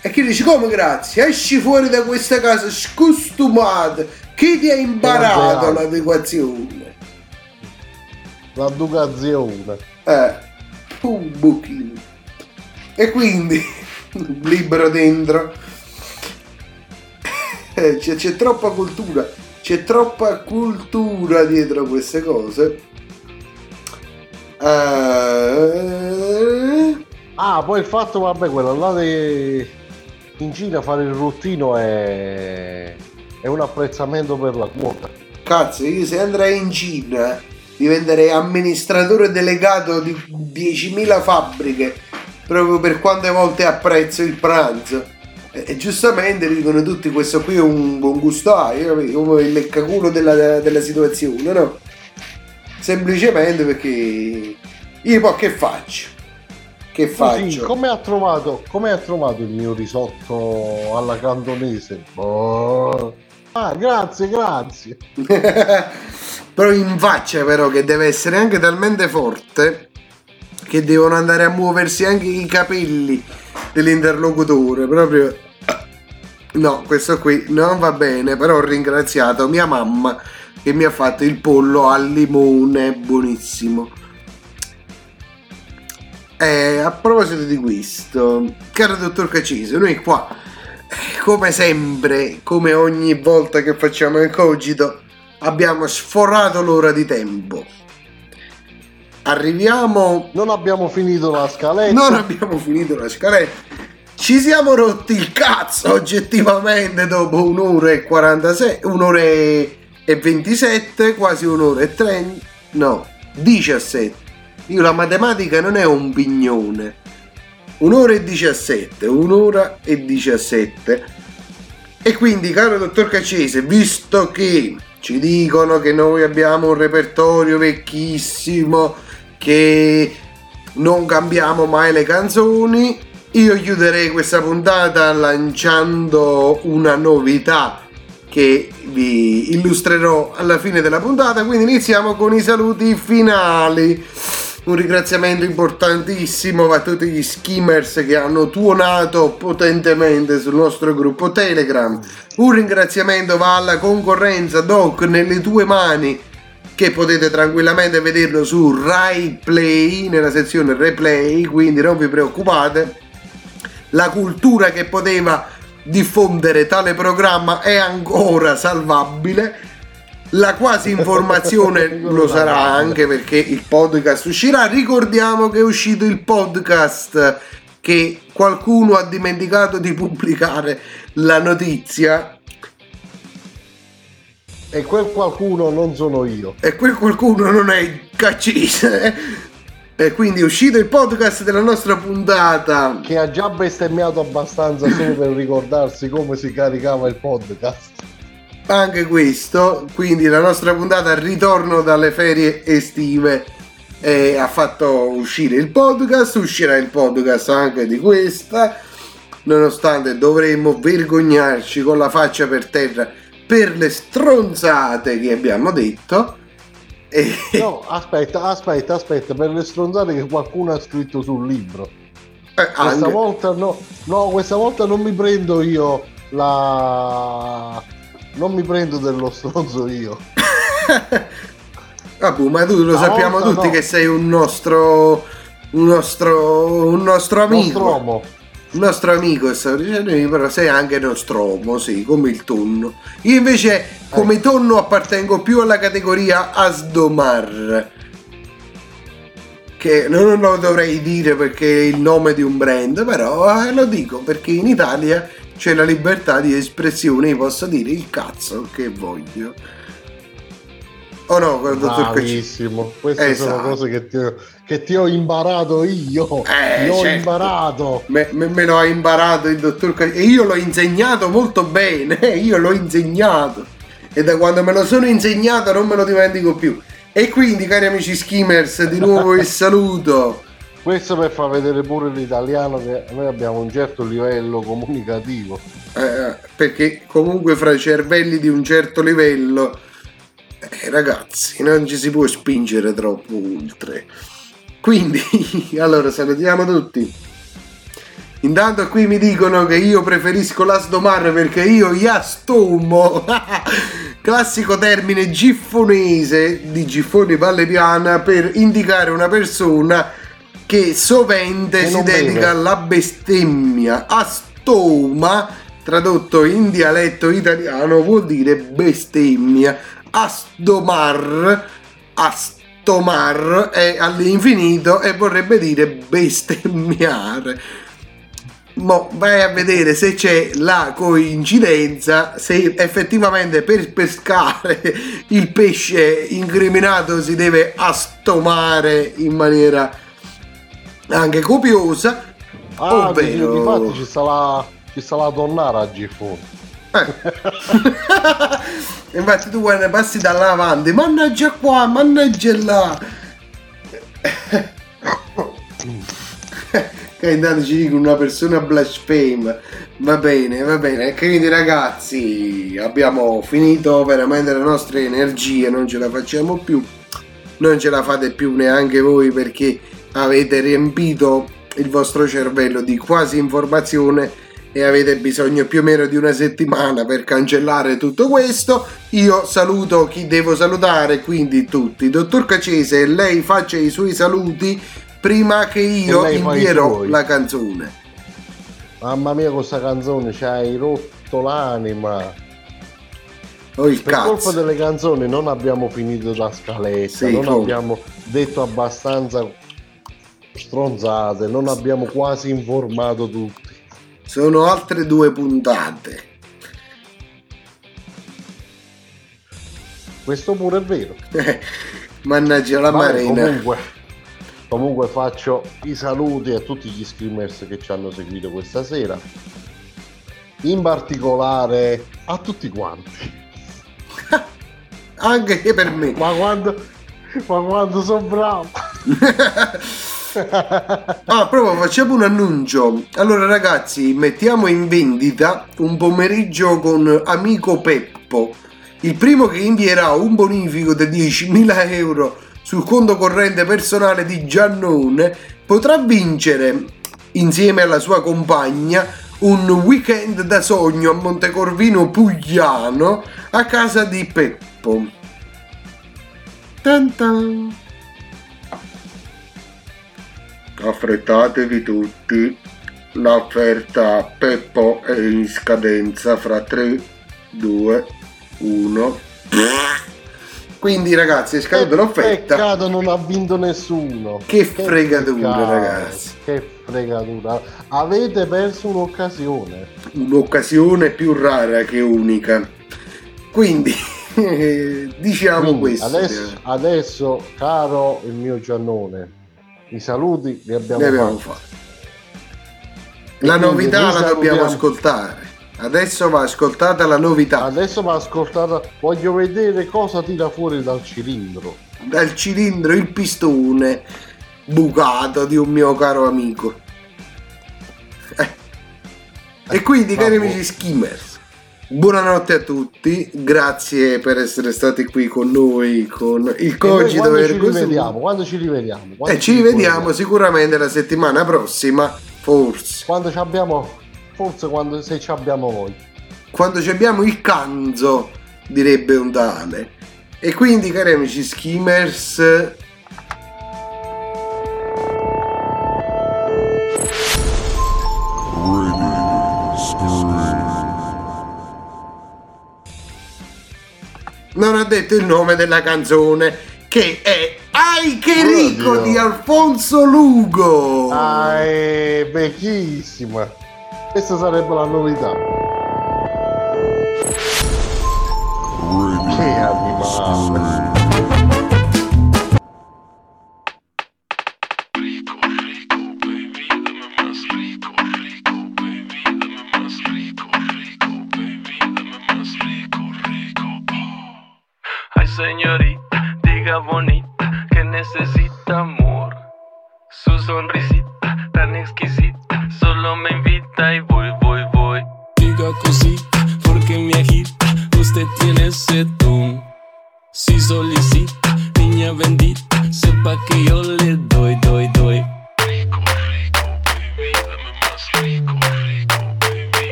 e che dice come grazie? Esci fuori da questa casa scostumata. Chi ti ha imparato l'adeguazione? La ducazione. Eh, un buchino. E quindi, *laughs* libero dentro, *laughs* Eh, c'è, c'è troppa cultura, c'è troppa cultura dietro a queste cose. Eh, Ah, poi il fatto, vabbè, quello là di... in Cina fare il ruttino è... è un apprezzamento per la quota. Cazzo, io se andrei in Cina diventerei amministratore delegato di 10.000 fabbriche proprio per quante volte apprezzo il pranzo. E, giustamente dicono tutti questo qui è un buon gusto capito? come il leccaculo della, della situazione, no? Semplicemente perché io poi che faccio? Che faccio? come ha trovato, come ha trovato il mio risotto alla cantonese? Boh. Ah, grazie, grazie. *laughs* però in faccia però che deve essere anche talmente forte che devono andare a muoversi anche i capelli dell'interlocutore proprio no questo qui non va bene però ho ringraziato mia mamma che mi ha fatto il pollo al limone buonissimo. Eh, a proposito di questo caro dottor Cacese noi qua eh, come sempre come ogni volta che facciamo il cogito abbiamo sforato l'ora di tempo. Arriviamo Non abbiamo finito la scaletta. non abbiamo finito la scaletta ci siamo rotti il cazzo oggettivamente dopo un'ora e 46 un'ora e 27 quasi un'ora e 30 no 17 io la matematica non è un pignone. Un'ora e 17 un'ora e 17 e quindi caro dottor Caccese visto che ci dicono che noi abbiamo un repertorio vecchissimo che non cambiamo mai le canzoni io chiuderei questa puntata lanciando una novità che vi illustrerò alla fine della puntata, quindi iniziamo con i saluti finali. Un ringraziamento importantissimo a tutti gli skimmers che hanno tuonato potentemente sul nostro gruppo Telegram. Un ringraziamento va alla concorrenza Doc nelle tue mani che potete tranquillamente vederlo su Rai Play nella sezione replay, quindi non vi preoccupate. La cultura che poteva diffondere tale programma è ancora salvabile. La quasi informazione *laughs* lo sarà anche perché il podcast uscirà. Ricordiamo che è uscito il podcast che qualcuno ha dimenticato di pubblicare la notizia E quel qualcuno non sono io. e quel qualcuno non è il caccese. E quindi è uscito il podcast della nostra puntata. Che ha già bestemmiato abbastanza solo per ricordarsi come si caricava il podcast. Anche questo, quindi la nostra puntata al ritorno dalle ferie estive eh, ha fatto uscire il podcast, uscirà il podcast anche di questa, nonostante dovremmo vergognarci con la faccia per terra per le stronzate che abbiamo detto. E... No, aspetta, aspetta, aspetta, per le stronzate che qualcuno ha scritto sul libro. Eh, Questa volta no, no, questa volta non mi prendo io la... Non mi prendo dello stronzo io. *laughs* Vabbè, ma tu lo Stavolta sappiamo tutti no. che sei un nostro un nostro un nostro amico. Nostromo. Un nostro amico stavo dicendo io, però sei anche nostromo, sì, come il tonno. Io invece come tonno appartengo più alla categoria Asdomar. Che non lo dovrei dire perché è il nome di un brand, però eh, lo dico perché in Italia c'è la libertà di espressione, io posso dire il cazzo che voglio. O no, dottor Cacci? Bravissimo, queste sono Esatto. cose che ti, ho, che ti ho imparato io. Eh, Ti ho certo. imparato. Me, me- me lo ha imparato il dottor Cacci e io l'ho insegnato molto bene, *laughs* io l'ho insegnato e da quando me lo sono insegnato non me lo dimentico più. E quindi, cari amici skimmers, di nuovo il *laughs* saluto. Questo per far vedere pure l'italiano che noi abbiamo un certo livello comunicativo. Eh, perché comunque fra cervelli di un certo livello, eh, ragazzi, non ci si può spingere troppo oltre. Quindi, *laughs* allora salutiamo tutti. Intanto qui mi dicono che io preferisco l'asdomar perché io iastomo. *laughs* Classico termine giffonese di Giffoni Valle Piana per indicare una persona che sovente Che si dedica beve. alla bestemmia. Astoma, tradotto in dialetto italiano, vuol dire bestemmia. Asdomar, astomar è all'infinito e vorrebbe dire bestemmiare. Mo vai a vedere se c'è la coincidenza, se effettivamente per pescare il pesce incriminato si deve astomare in maniera anche copiosa, Ah, ovvero infatti ci la, ci sta la tonnara a Giffoni. *laughs* Infatti tu quando passi da là avanti, mannaggia qua, mannaggia là. *laughs* Che intanto ci dicono una persona blasfema. Va bene, va bene. Quindi ragazzi, abbiamo finito veramente le nostre energie, non ce la facciamo più. Non ce la fate più neanche voi perché avete riempito il vostro cervello di quasi informazione e avete bisogno più o meno di una settimana per cancellare tutto questo. Io saluto chi devo salutare, quindi tutti. Dottor Cacese, lei faccia i suoi saluti prima che io invierò la canzone. Mamma mia, questa canzone ci hai rotto l'anima. Oh, il per cazzo. colpa delle canzoni non abbiamo finito la scaletta, Sì, non come? abbiamo detto abbastanza stronzate, non abbiamo quasi informato tutti. Sono altre due puntate. Questo pure è vero. *laughs* Mannaggia la Vabbè, marina. Comunque, comunque faccio i saluti a tutti gli screamers che ci hanno seguito questa sera. In particolare a tutti quanti. *laughs* Anche per me. Ma quando, ma quando sono bravo. *laughs* Ah, proprio facciamo un annuncio. Allora, ragazzi, mettiamo in vendita un pomeriggio con amico Peppo. Il primo che invierà un bonifico di 10.000 euro sul conto corrente personale di Giannone potrà vincere, insieme alla sua compagna, un weekend da sogno a Montecorvino Pugliano a casa di Peppo. Tan tan. Affrettatevi tutti, l'offerta Peppo è in scadenza fra 3, 2, 1. Quindi ragazzi è scaduta l'offerta. Peccato non ha vinto nessuno. Che fregatura, peccato, ragazzi. Che fregatura. Avete perso un'occasione. Un'occasione più rara che unica. Quindi *laughs* diciamo Quindi, questo. adesso, adesso, caro il mio Giannone, i saluti li abbiamo, Ne abbiamo fatti. La E quindi novità la dobbiamo ascoltare. Adesso va ascoltata la novità. Adesso va ascoltata. Voglio vedere cosa tira fuori dal cilindro. dal cilindro il pistone bucato di un mio caro amico. Eh. E quindi, cari amici skimmers, buonanotte a tutti, grazie per essere stati qui con noi con il cogito quando ci rivediamo? Quando ci rivediamo? Quando E ci rivediamo sicuramente la settimana prossima, forse, Quando ci abbiamo. Forse quando se ci abbiamo voi. quando ci abbiamo il canzo, direbbe un tale. E quindi, cari amici skimmers, non ha detto il nome della canzone che è Ai che ricco Oddio. di Alfonso Lugo. Ah, è vecchissima. Questa sarebbe la novità. Che animale. wanna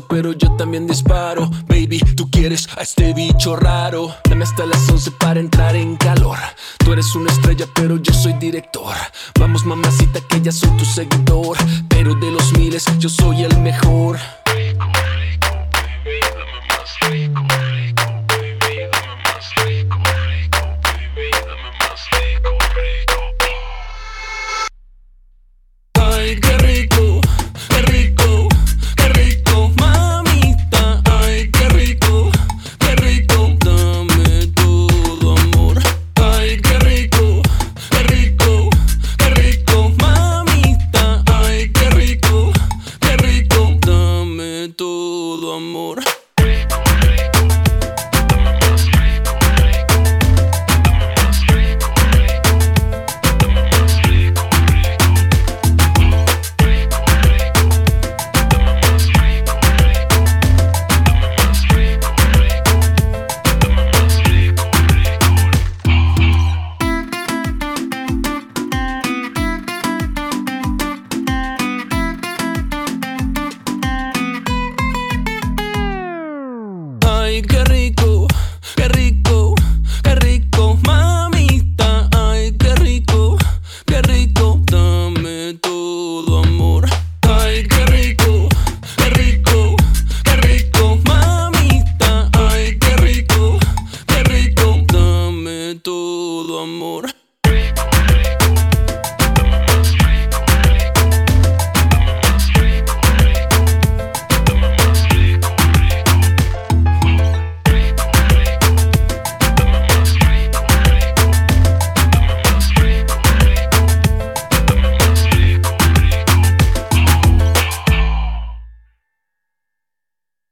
pero yo también disparo. Baby, tú quieres a este bicho raro. Dame hasta las 11 para entrar en calor. Tú eres una estrella, pero yo soy director. Vamos, mamacita, que ya soy tu seguidor. Pero de los miles, yo soy el mejor. Ay,